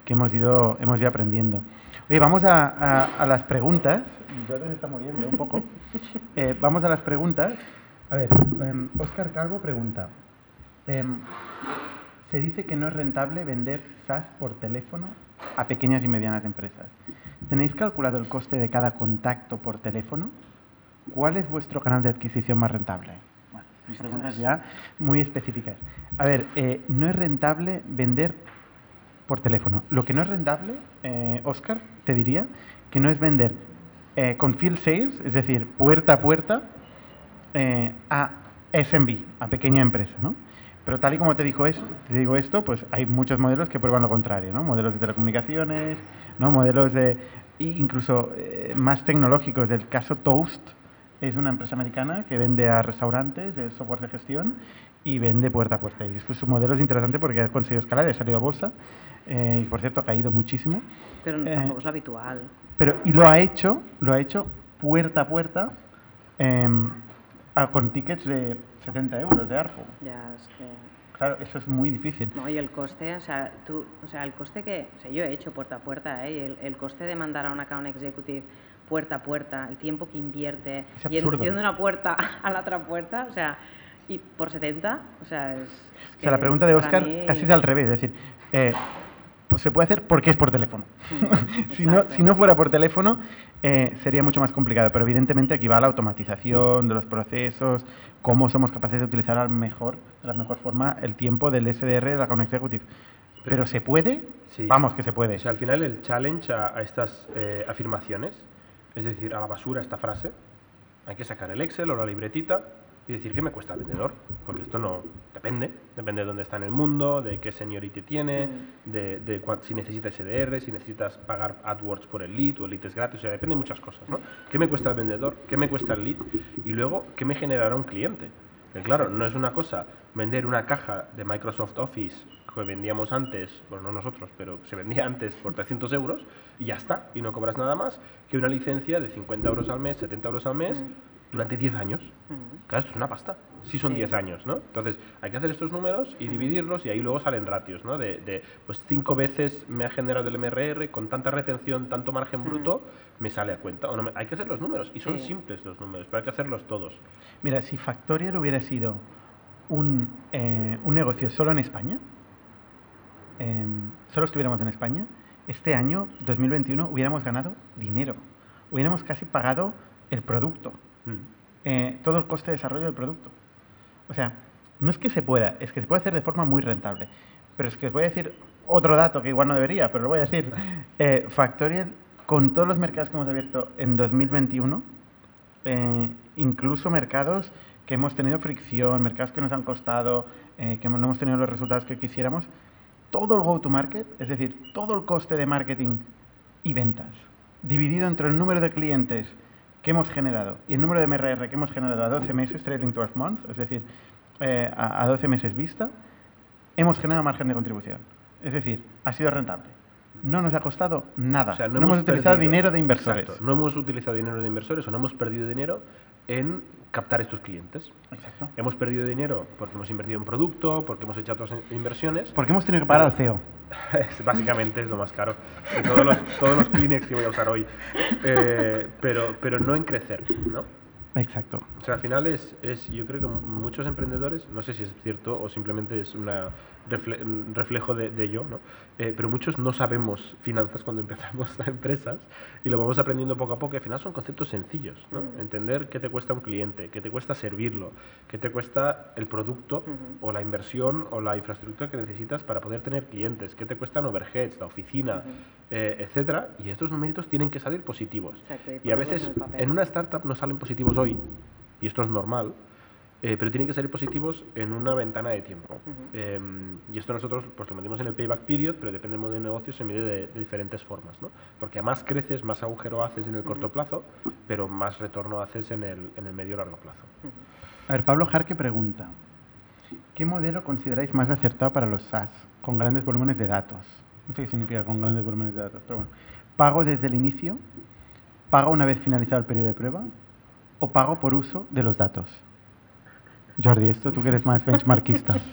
que hemos, ido, hemos ido aprendiendo. Oye, vamos a, a, a las preguntas. Jordan está muriendo un poco. Eh, vamos a las preguntas. A ver, um, Oscar Calvo pregunta. Um, se dice que no es rentable vender SaaS por teléfono a pequeñas y medianas empresas. ¿Tenéis calculado el coste de cada contacto por teléfono? ¿Cuál es vuestro canal de adquisición más rentable? Bueno, preguntas ya muy específicas. A ver, eh, no es rentable vender por teléfono. Lo que no es rentable, eh, Oscar, te diría, que no es vender eh, con field sales, es decir, puerta a puerta, eh, a SMB, a pequeña empresa, ¿no? Pero tal y como te, dijo es, te digo esto, pues hay muchos modelos que prueban lo contrario, ¿no? Modelos de telecomunicaciones, ¿no? Modelos de incluso eh, más tecnológicos. Del caso Toast es una empresa americana que vende a restaurantes de software de gestión y vende puerta a puerta. Y su modelo es interesante porque ha conseguido escalar, ha salido a bolsa eh, y por cierto ha caído muchísimo. Pero no, tampoco es lo habitual. Pero, y lo ha hecho, lo ha hecho puerta a puerta eh, con tickets de 70 euros de ARPU. Ya, es que... Claro, eso es muy difícil. No, y el coste, o sea, tú, o sea, el coste que, o sea, yo he hecho puerta a puerta, ¿eh? Y el, el coste de mandar a un account executive puerta a puerta, el tiempo que invierte, y de una puerta (laughs) a la otra puerta, o sea, y por 70, o sea, es... es O sea, la pregunta de Oscar mí- casi es al revés, es decir, eh, pues se puede hacer porque es por teléfono. Mm, (laughs) si, no, si no fuera por teléfono, eh, sería mucho más complicado, pero evidentemente aquí va la automatización de los procesos, cómo somos capaces de utilizar al mejor, de la mejor forma el tiempo del SDR de la Account Executive. Pero se puede, Sí. vamos que se puede. O sea, al final el challenge a, a estas eh, afirmaciones, es decir, a la basura esta frase, hay que sacar el Excel o la libretita y decir qué me cuesta el vendedor, porque esto no depende, depende de dónde está en el mundo, de qué seniority tiene, de, de cuán- si necesita SDR, si necesitas pagar AdWords por el lead o el lead es gratis, o sea, depende de muchas cosas, ¿no? ¿Qué me cuesta el vendedor? ¿Qué me cuesta el lead? Y luego, ¿qué me generará un cliente? Que claro, no es una cosa vender una caja de Microsoft Office que vendíamos antes, bueno, no nosotros, pero se vendía antes por 300 euros y ya está, y no cobras nada más que una licencia de 50 euros al mes, 70 euros al mes, durante 10 años. Claro, esto es una pasta. Sí son Sí. 10 años, ¿no? Entonces, hay que hacer estos números y dividirlos y ahí luego salen ratios, ¿no? De, de, pues cinco veces me ha generado el MRR, con tanta retención, tanto margen bruto, me sale a cuenta. O no me- hay que hacer los números y son Sí. simples los números, pero hay que hacerlos todos. Mira, si Factorial hubiera sido un, eh, un negocio solo en España, eh, solo estuviéramos en España, este año, 2021, hubiéramos ganado dinero. Hubiéramos casi pagado el producto, Mm. eh, todo el coste de desarrollo del producto. O sea, no es que se pueda, es que se puede hacer de forma muy rentable. Pero es que os voy a decir otro dato que igual no debería, pero lo voy a decir. (laughs) Eh, Factorial, con todos los mercados que hemos abierto en 2021, eh, incluso mercados que hemos tenido fricción, mercados que nos han costado, eh, que no hemos tenido los resultados que quisiéramos, todo el go-to-market, es decir, todo el coste de marketing y ventas, dividido entre el número de clientes que hemos generado y el número de MRR que hemos generado a 12 meses, trailing 12 months, es decir, eh, a, a 12 meses vista, hemos generado margen de contribución. Es decir, ha sido rentable. No nos ha costado nada. O sea, no, hemos, utilizado perdido- dinero de inversores. Exacto, no hemos utilizado dinero de inversores o no hemos perdido dinero en captar estos clientes. Exacto. Hemos perdido dinero porque hemos invertido en producto, porque hemos hecho otras inversiones. Porque hemos tenido que pagar al CEO. (laughs) Es- Básicamente es lo más caro de todos los, todos los Kleenex que voy a usar hoy. Eh, pero, pero no en crecer, ¿no? Exacto. O sea, al final es, es, yo creo que muchos emprendedores, no sé si es cierto o simplemente es una refle- un reflejo de, de yo, ¿no? Eh, pero muchos no sabemos finanzas cuando (laughs) empezamos a empresas y lo vamos aprendiendo poco a poco. y Al final son conceptos sencillos, ¿no? Entender qué te cuesta un cliente, qué te cuesta servirlo, qué te cuesta el producto o la inversión o la infraestructura que necesitas para poder tener clientes, qué te cuestan overheads, la oficina, eh, etcétera. Y estos numeritos tienen que salir positivos. Exacto, y y a veces en una startup no salen positivos hoy, y esto es normal, eh, pero tienen que salir positivos en una ventana de tiempo. Eh, y esto nosotros pues lo medimos en el payback period, pero depende del modelo de negocio, se mide de, de diferentes formas. ¿no? Porque a más creces, más agujero haces en el corto plazo, pero más retorno haces en el, en el medio largo plazo. A ver, Pablo Jarque pregunta, ¿qué modelo consideráis más acertado para los SaaS con grandes volúmenes de datos? No sé qué significa con grandes volúmenes de datos, pero bueno. ¿Pago desde el inicio? ¿Pago una vez finalizado el periodo de prueba? ¿O pago por uso de los datos? Jordi, esto tú que eres más benchmarkista. (laughs)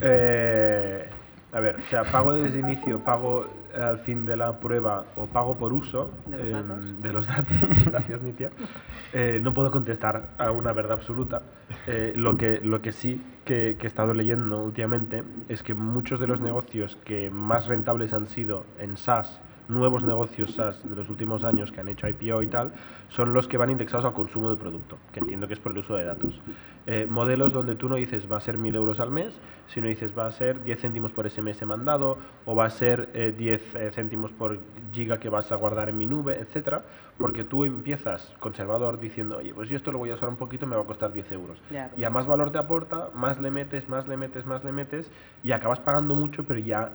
Eh, a ver, o sea, pago desde el inicio, pago al fin de la prueba o pago por uso ¿De los em, datos? de los datos. (laughs) Gracias, Nitia. Eh, no puedo contestar a una verdad absoluta. Eh, lo, que, lo que sí que, que he estado leyendo últimamente es que muchos de los negocios que más rentables han sido en SaaS nuevos negocios SaaS de los últimos años que han hecho IPO y tal, son los que van indexados al consumo del producto, que entiendo que es por el uso de datos. Eh, modelos donde tú no dices va a ser 1.000 euros al mes, sino dices va a ser 10 céntimos por SMS mandado, o va a ser eh, 10 eh, céntimos por giga que vas a guardar en mi nube, etcétera, porque tú empiezas conservador diciendo, oye, pues yo esto lo voy a usar un poquito, me va a costar 10 euros. Y a más valor te aporta, más le metes, más le metes, más le metes, y acabas pagando mucho, pero ya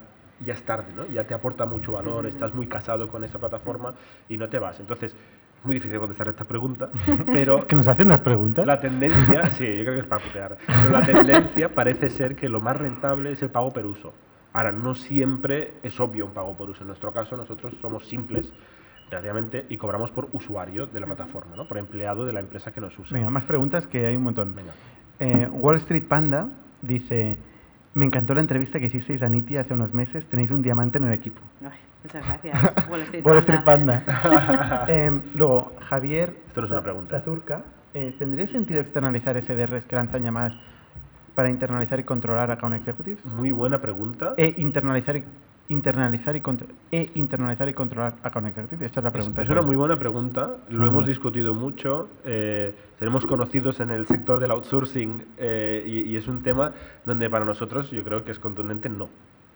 ya es tarde, ¿no? Ya te aporta mucho valor, estás muy casado con esa plataforma y no te vas. Entonces, es muy difícil contestar esta pregunta, pero (laughs) que nos hacen unas preguntas. la tendencia, sí, yo creo que es para putear, pero la tendencia parece ser que lo más rentable es el pago por uso. Ahora, no siempre es obvio un pago por uso. En nuestro caso, nosotros somos simples, relativamente, y cobramos por usuario de la plataforma, ¿no? Por empleado de la empresa que nos usa. Venga, más preguntas que hay un montón. Venga. Eh, Wall Street Panda dice, me encantó la entrevista que hicisteis a Niti hace unos meses, tenéis un diamante en el equipo. Ay, muchas gracias. (laughs) Wall Street Wall Panda. Street Panda. (laughs) Em, luego, Javier Esto no es una pregunta. Zazurka, eh, ¿tendría sentido externalizar SDRs que lanzan llamadas para internalizar y controlar account executives? Muy buena pregunta. E internalizar y, internalizar y, contro- e internalizar y controlar account executives. Esta es la pregunta. es una muy buena pregunta, lo hemos discutido mucho, eh, tenemos conocidos en el sector del outsourcing eh, y, y es un tema donde para nosotros yo creo que es contundente no,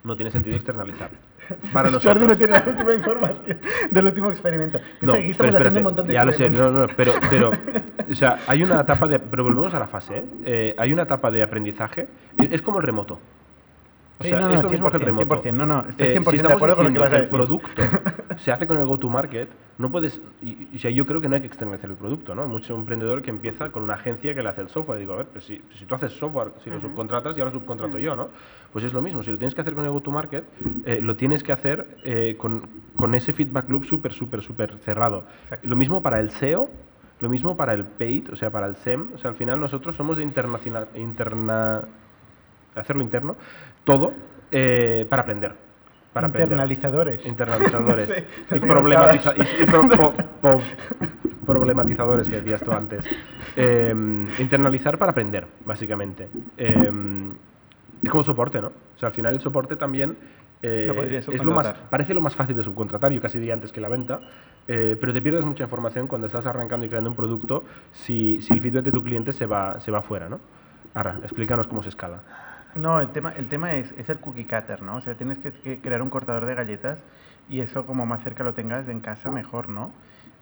no tiene sentido externalizar. (laughs) Para Jordi nosotros. no tiene la última información (laughs) del último experimento. Piensa No, que estamos haciendo un montón de ya lo sé, experimentos. no, no, pero, pero, (laughs) o sea, hay una etapa de, pero volvemos a la fase, ¿eh? Eh, hay una etapa de aprendizaje, es como el remoto. O Sí, sea, no, no, es lo mismo que el 100%, remoto. 100%, no, no, estoy Eh, 100% si de acuerdo con lo que diciendo vas a el producto (laughs) se hace con el go-to-market, no puedes... Y, y, o sea, yo creo que no hay que externalizar el producto, ¿no? Hay mucho emprendedor que empieza con una agencia que le hace el software. Digo, a ver, pues si, si tú haces software, si lo subcontratas, ya lo subcontrato yo, ¿no? Pues es lo mismo. Si lo tienes que hacer con el go-to-market, eh, lo tienes que hacer eh, con, con ese feedback loop súper, súper, súper cerrado. Exacto. Lo mismo para el SEO, lo mismo para el paid, o sea, para el SEM. O sea, al final nosotros somos de internacional, interna, hacerlo interno, todo eh, para aprender. Para aprender. Internalizadores. Internacionalizadores. (laughs) Sí, y, problematiza- y- y pro- (laughs) problematizadores que decías tú antes. Eh, internalizar para aprender, básicamente. Eh, es como soporte, ¿no? O sea, al final el soporte también eh, podrías es lo más, parece lo más fácil de subcontratar, yo casi diría antes que la venta, eh, pero te pierdes mucha información cuando estás arrancando y creando un producto si, si el feedback de tu cliente se va, se va fuera, ¿no? Ahora, explícanos cómo se escala. No, el tema, el tema es, es el cookie cutter, ¿no? O sea, tienes que, que crear un cortador de galletas y eso como más cerca lo tengas en casa, mejor, ¿no?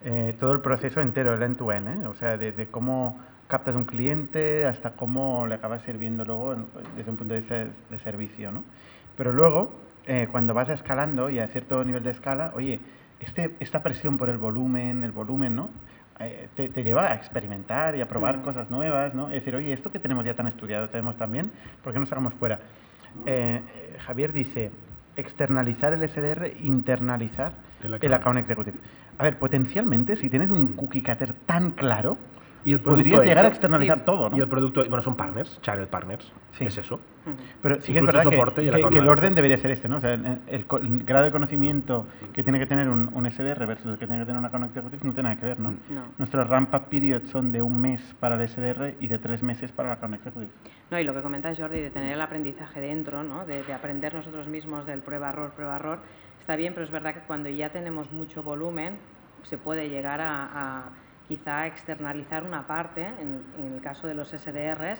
Eh, todo el proceso entero, el end-to-end, ¿eh? O sea, desde cómo captas un cliente hasta cómo le acabas sirviendo luego desde un punto de vista de, de servicio, ¿no? Pero luego, eh, cuando vas escalando y a cierto nivel de escala, oye, este, esta presión por el volumen, el volumen, ¿no? Eh, te, te lleva a experimentar y a probar cosas nuevas, ¿no? Es decir, oye, esto que tenemos ya tan estudiado, tenemos también, ¿por qué no sacamos fuera? Eh, eh, Javier dice, externalizar el SDR, internalizar El el account. account executive. A ver, potencialmente, si tienes un cookie cutter tan claro, Y el producto podrías llegar a externalizar Sí. todo, ¿no? Y el producto, bueno, son partners, channel partners, Sí. es eso. Pero sí que es verdad el que, soporte y el que- que el orden debería ser este, ¿no? O sea, el, el co- el grado de conocimiento que tiene que tener un, un SDR versus el que tiene que tener un account executive no tiene nada que ver, ¿no? No. Nuestros ramp-up periods son de un mes para el SDR y de tres meses para el account executive. No, y lo que comenta Jordi de tener el aprendizaje dentro, ¿no? de, de aprender nosotros mismos del prueba-error, prueba-error, está bien, pero es verdad que cuando ya tenemos mucho volumen, se puede llegar a, a quizá externalizar una parte, en, en el caso de los SDRs,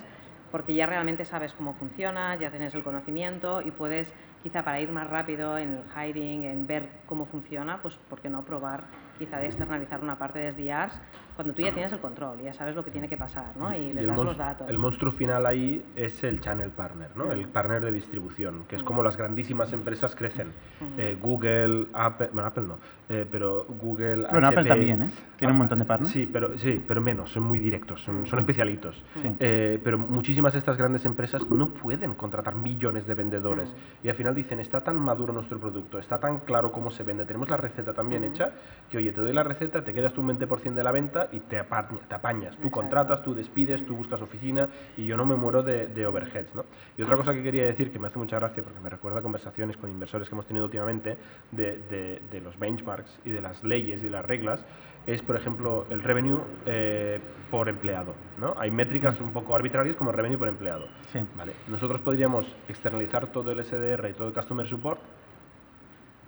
porque ya realmente sabes cómo funciona, ya tienes el conocimiento y puedes, quizá para ir más rápido en el hiring, en ver cómo funciona, pues ¿por qué no probar quizá de externalizar una parte de SDRs cuando tú ya tienes el control, ya sabes lo que tiene que pasar, ¿no? Y, les el, das los datos. el monstruo final ahí es el channel partner, ¿no? Mm. el partner de distribución, que es Mm. como las grandísimas empresas crecen. Mm. Eh, Google, Apple, bueno, Apple no, eh, pero Google, Bueno, Apple también, ¿eh? Tiene un montón de partners. Sí, pero, sí, pero menos, son muy directos, son, son especialitos. Sí. Eh, pero muchísimas de estas grandes empresas no pueden contratar millones de vendedores. Mm. Y al final dicen, está tan maduro nuestro producto, está tan claro cómo se vende, tenemos la receta tan bien Mm. hecha, que oye, te doy la receta, te quedas tú un 20% de la venta y te, apaña- te apañas. Tú contratas, tú despides, tú buscas oficina y yo no me muero de, de overheads. ¿no? Y otra cosa que quería decir, que me hace mucha gracia porque me recuerda a conversaciones con inversores que hemos tenido últimamente de, de- de los benchmarks y de las leyes y las reglas, es, por ejemplo, el revenue eh, por empleado. ¿no? Hay métricas un poco arbitrarias como el revenue por empleado. Sí. Vale. Nosotros podríamos externalizar todo el SDR y todo el Customer Support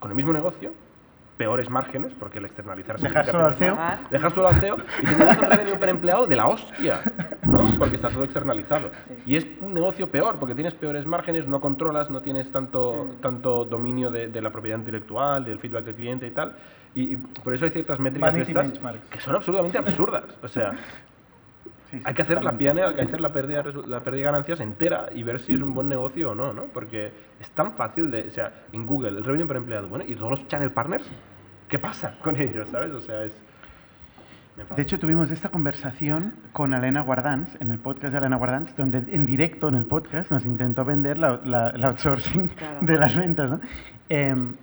con el mismo negocio, peores márgenes, porque el externalizar Dejar solo al CEO. Dejar solo al CEO y tendríamos un revenue per empleado de la hostia, ¿no? Porque está todo externalizado. Sí. Y es un negocio peor, porque tienes peores márgenes, no controlas, no tienes tanto, Mm. tanto dominio de, de la propiedad intelectual, del feedback del cliente y tal. Y, y por eso hay ciertas métricas de estas que son absolutamente absurdas. O sea, Sí, sí, hay que hacer la hay que hacer la pérdida, la pérdida de ganancias entera y ver si es un buen negocio o no, ¿no? Porque es tan fácil de, o sea, en Google, el revenue por empleado, bueno, y todos los channel partners, ¿qué pasa (laughs) con ellos, sabes? O sea, es... De hecho, tuvimos esta conversación con Elena Guardans, en el podcast de Elena Guardans, donde en directo en el podcast nos intentó vender la, la- la outsourcing Claro. de las ventas. ¿no? Em,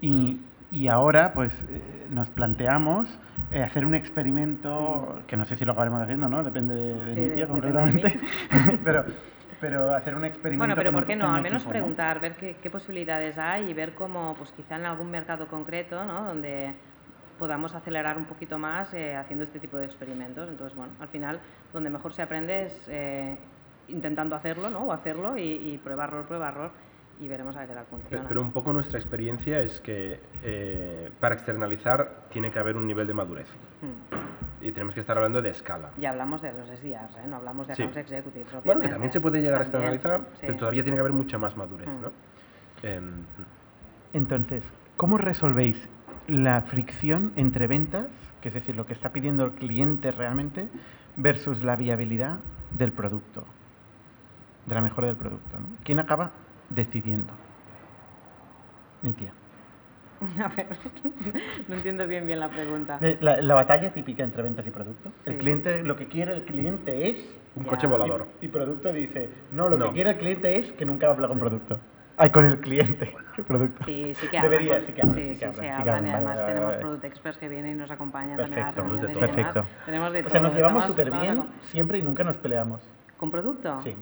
y, y ahora, pues, eh, nos planteamos eh, hacer un experimento, que no sé si lo acabaremos haciendo, ¿no? Depende de, Mm. Sí, de concretamente. (laughs) pero, pero hacer un experimento Bueno, pero ¿por qué no? Al menos equipo, ¿no? preguntar, ver qué, qué posibilidades hay y ver cómo, pues quizá en algún mercado concreto, ¿no? Donde podamos acelerar un poquito más eh, haciendo este tipo de experimentos. Entonces, bueno, al final, donde mejor se aprende es eh, intentando hacerlo, ¿no? O hacerlo y, y prueba, error, prueba, error y veremos a ver qué tal funciona. Pero un poco nuestra experiencia es que eh, para externalizar tiene que haber un nivel de madurez Mm. y tenemos que estar hablando de escala. Y hablamos de los SDRs, ¿eh? No hablamos de Sí. accounts executives, Bueno, obviamente. que también se puede llegar También, a externalizar, sí. pero todavía tiene que haber mucha más madurez, Mm. ¿no? Em, Entonces, ¿cómo resolvéis la fricción entre ventas, que es decir, lo que está pidiendo el cliente realmente, versus la viabilidad del producto, de la mejora del producto? ¿no? ¿Quién acaba decidiendo? Mi tía. (laughs) A ver, no entiendo bien bien la pregunta. Eh, La, la batalla típica entre ventas y producto. El cliente, lo que quiere el cliente es... un Ya. coche volador. Y, y producto dice, no, lo No. que quiere el cliente es que nunca habla con producto. Ay, con el cliente, el producto. Sí, sí que hablan. Debería, sí que hablan, sí, sí que sí, hablan, se sí que hablan, hablan, y además vale, tenemos vale. product experts que vienen y nos acompañan también a las Perfecto, reuniones y perfecto. demás. Tenemos de O sea, nos llevamos súper bien siempre y nunca nos peleamos. ¿Con producto? Sí.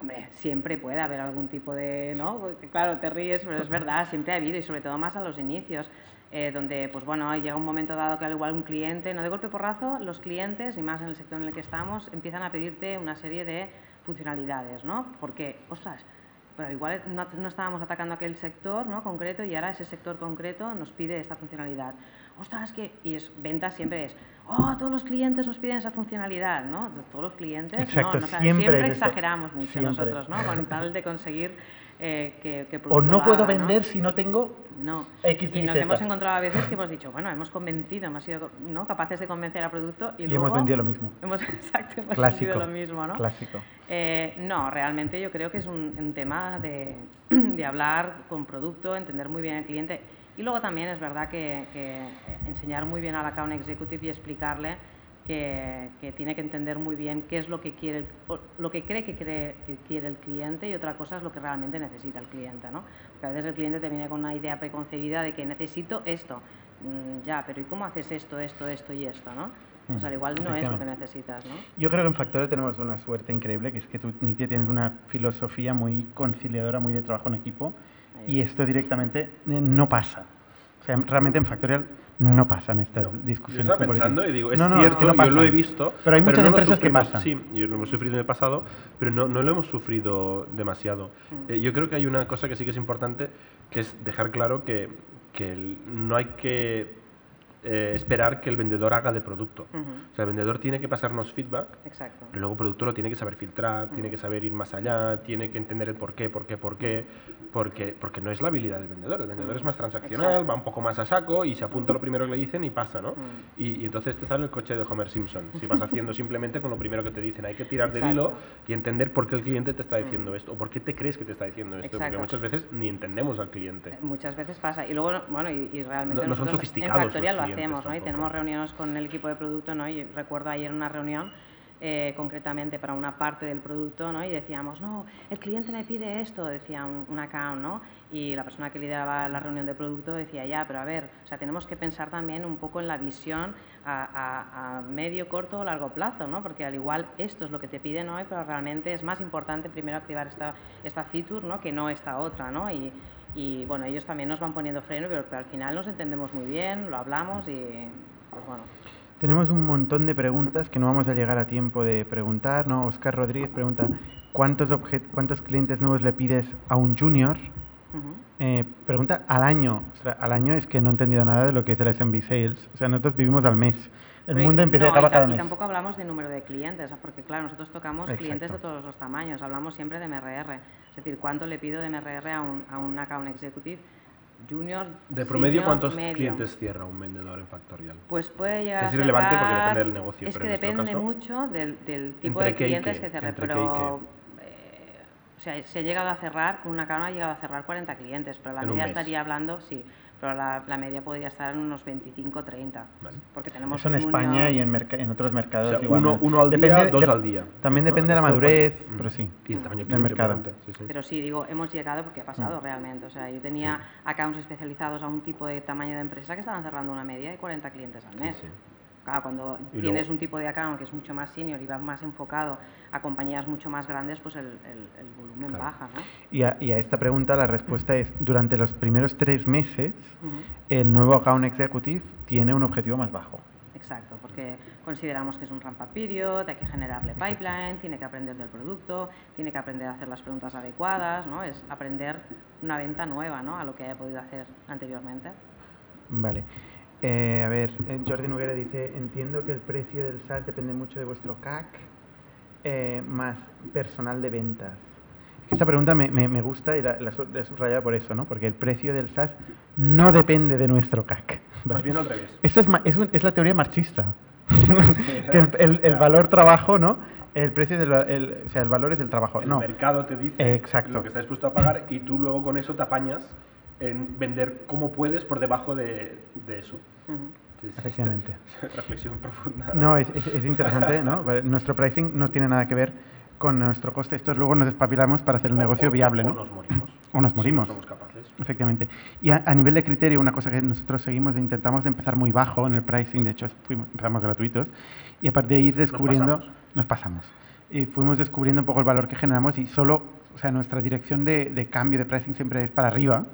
Hombre, siempre puede haber algún tipo de, ¿no? Claro, te ríes, pero es verdad, siempre ha habido y sobre todo más a los inicios, eh, donde, pues bueno, llega un momento dado que al igual un cliente, no de golpe porrazo, los clientes, y más en el sector en el que estamos, empiezan a pedirte una serie de funcionalidades, ¿no? Porque, ostras, pero al igual no, no estábamos atacando aquel sector, ¿no? Concreto y ahora ese sector concreto nos pide esta funcionalidad. Ostras, que y es ventas siempre es, oh, todos los clientes nos piden esa funcionalidad, ¿no? Todos los clientes, Exacto, no, o sea, siempre exageramos mucho Siempre. nosotros, ¿no? Con (laughs) tal de conseguir eh, que, que O no puedo haga, ¿no? vender si no tengo No. X, y Y, nos Z. hemos encontrado a veces que hemos dicho, bueno, hemos convencido, hemos sido ¿no? capaces de convencer al producto y, y luego hemos vendido lo mismo. Hemos, (laughs) exacto, hemos Clásico. vendido lo mismo, ¿no? Clásico. Eh, no, realmente yo creo que es un, un tema de, (clears throat) de hablar con producto, entender muy bien al cliente y luego también es verdad que, que enseñar muy bien al account executive y explicarle que, que, tiene que entender muy bien qué es lo que quiere, lo que cree que, cree que quiere el cliente y otra cosa es lo que realmente necesita el cliente, ¿no? Porque a veces el cliente te viene con una idea preconcebida de que necesito esto, mm, ya, pero ¿y cómo haces esto, esto, esto y esto, no? O sea, al igual no es lo que necesitas, ¿no? Yo creo que en Factorial tenemos una suerte increíble, que es que tú, Nitia, tienes una filosofía muy conciliadora, muy de trabajo en equipo, y esto directamente eh, no pasa. O sea, realmente en Factorial no pasan estas discusiones. Yo estaba pensando y digo, es cierto, yo lo he visto. Pero hay muchas empresas que pasan. Sí, yo lo hemos sufrido en el pasado, pero no, no lo hemos sufrido demasiado. Mm. Eh, yo creo que hay una cosa que sí que es importante, que es dejar claro que, que no hay que eh, esperar que el vendedor haga de producto. O sea, el vendedor tiene que pasarnos feedback, Exacto. pero luego el producto lo tiene que saber filtrar, tiene que saber ir más allá, tiene que entender el por qué, por qué, por qué, porque, porque no es la habilidad del vendedor. El vendedor es más transaccional, va un poco más a saco y se apunta lo primero que le dicen y pasa, ¿no? Y, entonces te sale el coche de Homer Simpson. Si vas haciendo simplemente con lo primero que te dicen, hay que tirar del hilo y entender por qué el cliente te está diciendo esto o por qué te crees que te está diciendo esto, porque muchas veces ni entendemos al cliente. Muchas veces pasa. Y luego, bueno, y, realmente no, son sofisticados. En hacemos, ¿no? Y tenemos reuniones con el equipo de producto, ¿no? Y recuerdo ayer una reunión eh, concretamente para una parte del producto, ¿no? Y decíamos, no, el cliente me pide esto, decía un, account, ¿no? Y la persona que lideraba la reunión de producto decía, ya, pero a ver, o sea, tenemos que pensar también un poco en la visión a, medio, corto o largo plazo, ¿no? Porque al igual esto es lo que te piden hoy, pero realmente es más importante primero activar esta, esta feature, ¿no? Que no esta otra, ¿no? Y, y bueno, ellos también nos van poniendo freno, pero, al final nos entendemos muy bien, lo hablamos y pues bueno. Tenemos un montón de preguntas que no vamos a llegar a tiempo de preguntar, ¿no? Oscar Rodríguez pregunta, ¿cuántos, cuántos clientes nuevos le pides a un junior? Eh, pregunta al año. O sea, al año es que no he entendido nada de lo que es el SMB Sales. O sea, nosotros vivimos al mes. El mundo empieza y acaba cada mes. Y tampoco hablamos de número de clientes, porque claro, nosotros tocamos clientes de todos los tamaños. Hablamos siempre de MRR. Es decir, ¿cuánto le pido de MRR a un, a un account executive? Junior, ¿De promedio cuántos clientes cierra un vendedor en Factorial? Pues puede llegar es irrelevante porque depende del negocio. Es que depende mucho del, del tipo de clientes que, cierre, pero... Eh, o sea, se ha llegado a cerrar, una account ha llegado a cerrar 40 clientes, pero la media estaría hablando, sí, pero la, la, media podría estar en unos 25 30. Porque tenemos Eso en España y en, en, otros mercados. O sea, uno, uno, al día, dos al día. También depende de la madurez, pero sí. Y el tamaño del mercado. Sí, sí. Pero sí, digo, hemos llegado porque ha pasado mm. realmente. O sea, yo tenía accounts especializados a un tipo de tamaño de empresa que estaban cerrando una media de 40 clientes al mes. Claro, cuando tienes un tipo de account que es mucho más senior y va más enfocado a compañías mucho más grandes, pues el, el, volumen baja. ¿no? Y, a, y, a, esta pregunta la respuesta es, durante los primeros tres meses, el nuevo account executive tiene un objetivo más bajo. Exacto, porque consideramos que es un ramp-up period, hay que generarle pipeline, tiene que aprender del producto, tiene que aprender a hacer las preguntas adecuadas, ¿no? Es aprender una venta nueva, ¿no? A lo que haya podido hacer anteriormente. Vale. Eh, a ver, eh, Jordi Noguera dice, entiendo que el precio del SaaS depende mucho de vuestro CAC eh, más personal de ventas. Esta pregunta me, me, gusta y la, la, he subrayado por eso, ¿no? Porque el precio del SaaS no depende de nuestro CAC. Más bien al revés. Esto es, es, es la teoría marxista. (laughs) que el, el, el, valor trabajo, ¿no? El precio del el, o sea, el valor es del trabajo. El no. mercado te dice Exacto. lo que está dispuesto a pagar y tú luego con eso te apañas en vender como puedes por debajo de, de eso. Efectivamente. (laughs) Reflexión profunda. No, es, es, interesante, ¿no? (laughs) Nuestro pricing no tiene nada que ver con nuestro coste. Estos luego nos despapilamos para hacer un negocio viable, ¿no? (clears throat) O nos morimos. O nos morimos. somos capaces. Efectivamente. Y a, nivel de criterio, una cosa que nosotros seguimos, intentamos empezar muy bajo en el pricing, de hecho fuimos, empezamos gratuitos, y a partir de ir descubriendo, nos pasamos. Nos pasamos. Y fuimos descubriendo un poco el valor que generamos y solo, o sea, nuestra dirección de, de cambio de pricing siempre es para arriba,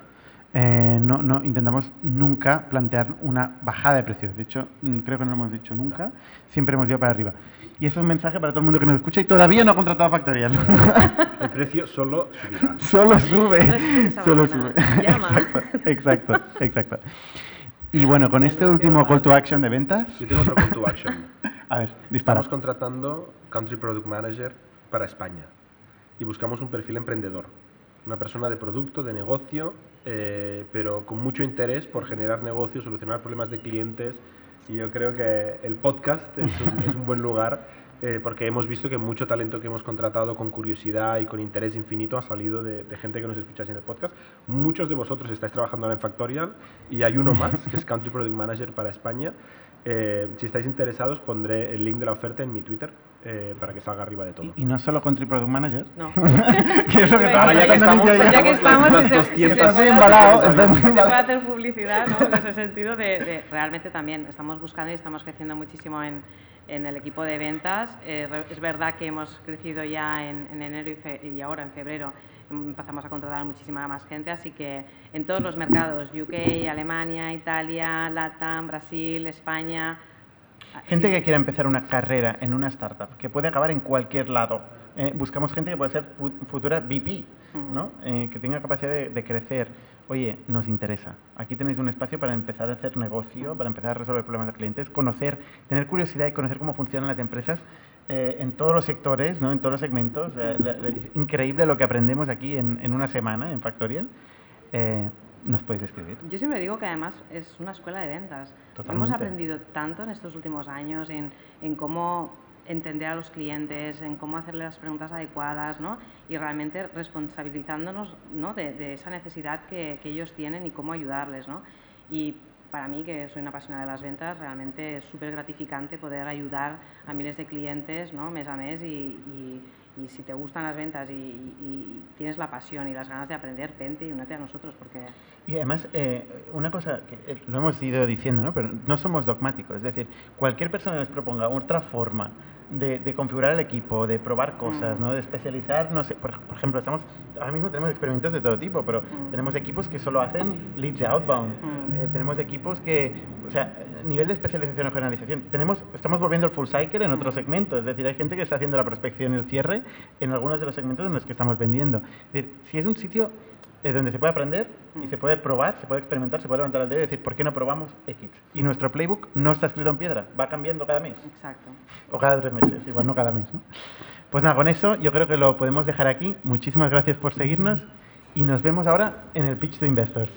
eh, no, no, intentamos nunca plantear una bajada de precios. De hecho, mm, creo que no lo hemos dicho nunca. Siempre hemos ido para arriba. Y eso es un mensaje para todo el mundo que nos escucha y todavía no ha contratado Factorial. (laughs) El precio solo subirá. solo sube. solo sube. Exacto, exacto, exacto. Y bueno, con este último call to action de ventas. Yo tengo otro call to action. (laughs) A ver, dispara. Estamos contratando Country Product Manager para España y buscamos un perfil emprendedor una persona de producto, de negocio, eh, pero con mucho interés por generar negocios, solucionar problemas de clientes. Y yo creo que el podcast (laughs) es un, buen lugar eh, porque hemos visto que mucho talento que hemos contratado con curiosidad y con interés infinito ha salido de, gente que nos escucháis en el podcast. Muchos de vosotros estáis trabajando ahora en Factorial y hay uno (laughs) más, que es Country Product Manager para España. Eh, si estáis interesados, pondré el link de la oferta en mi Twitter eh, para que salga arriba de todo. ¿Y, no solo Country Product Manager? No. (laughs) que es lo que ya, que estamos, ya que estamos, estás muy embalado. Se puede hacer publicidad, ¿no? En ese sentido de realmente también estamos buscando y estamos creciendo muchísimo en en el equipo de ventas. Eh, es verdad que hemos crecido ya en, enero y, ahora en febrero empezamos a contratar muchísima más gente, así que en todos los mercados, UK, Alemania, Italia, Latam, Brasil, España. Gente que quiera empezar una carrera en una startup, que puede acabar en cualquier lado. Eh, buscamos gente que puede ser futura VP, ¿no? Eh, que tenga capacidad de crecer oye, nos interesa. Aquí tenéis un espacio para empezar a hacer negocio, para empezar a resolver problemas de clientes, conocer, tener curiosidad y conocer cómo funcionan las empresas eh, en todos los sectores, ¿no? en todos los segmentos. Eh, increíble lo que aprendemos aquí en, una semana en Factorial. Eh, ¿Nos podéis escribir? Yo siempre digo que además es una escuela de ventas. Hemos aprendido tanto en estos últimos años en, en cómo entender a los clientes, en cómo hacerle las preguntas adecuadas, ¿no? Y realmente responsabilizándonos, ¿no? de, esa necesidad que, ellos tienen y cómo ayudarles, ¿no? Y para mí, que soy una apasionada de las ventas, realmente es súper gratificante poder ayudar a miles de clientes, ¿no? Mes a mes y, si te gustan las ventas y, tienes la pasión y las ganas de aprender, vente y únete a nosotros porque... Y además, eh, una cosa que eh, lo hemos ido diciendo, ¿no? pero no somos dogmáticos, es decir, cualquier persona que nos proponga otra forma de, configurar el equipo, de probar cosas, mm. ¿no? de especializar, no sé, por, ejemplo, estamos, ahora mismo tenemos experimentos de todo tipo, pero mm. tenemos equipos que solo hacen leads outbound, mm. eh, tenemos equipos que, o sea, nivel de especialización o generalización, tenemos, estamos volviendo el full cycle en otros segmentos, es decir, hay gente que está haciendo la prospección y el cierre en algunos de los segmentos en los que estamos vendiendo. Es decir, si es un sitio es donde se puede aprender y mm. se puede probar, se puede experimentar, se puede levantar el dedo y decir, ¿por qué no probamos X? Y nuestro playbook no está escrito en piedra, va cambiando cada mes. Exacto. O cada tres meses, igual no cada mes. Pues nada, con eso yo creo que lo podemos dejar aquí. Muchísimas gracias por seguirnos y nos vemos ahora en el Pitch to Investors.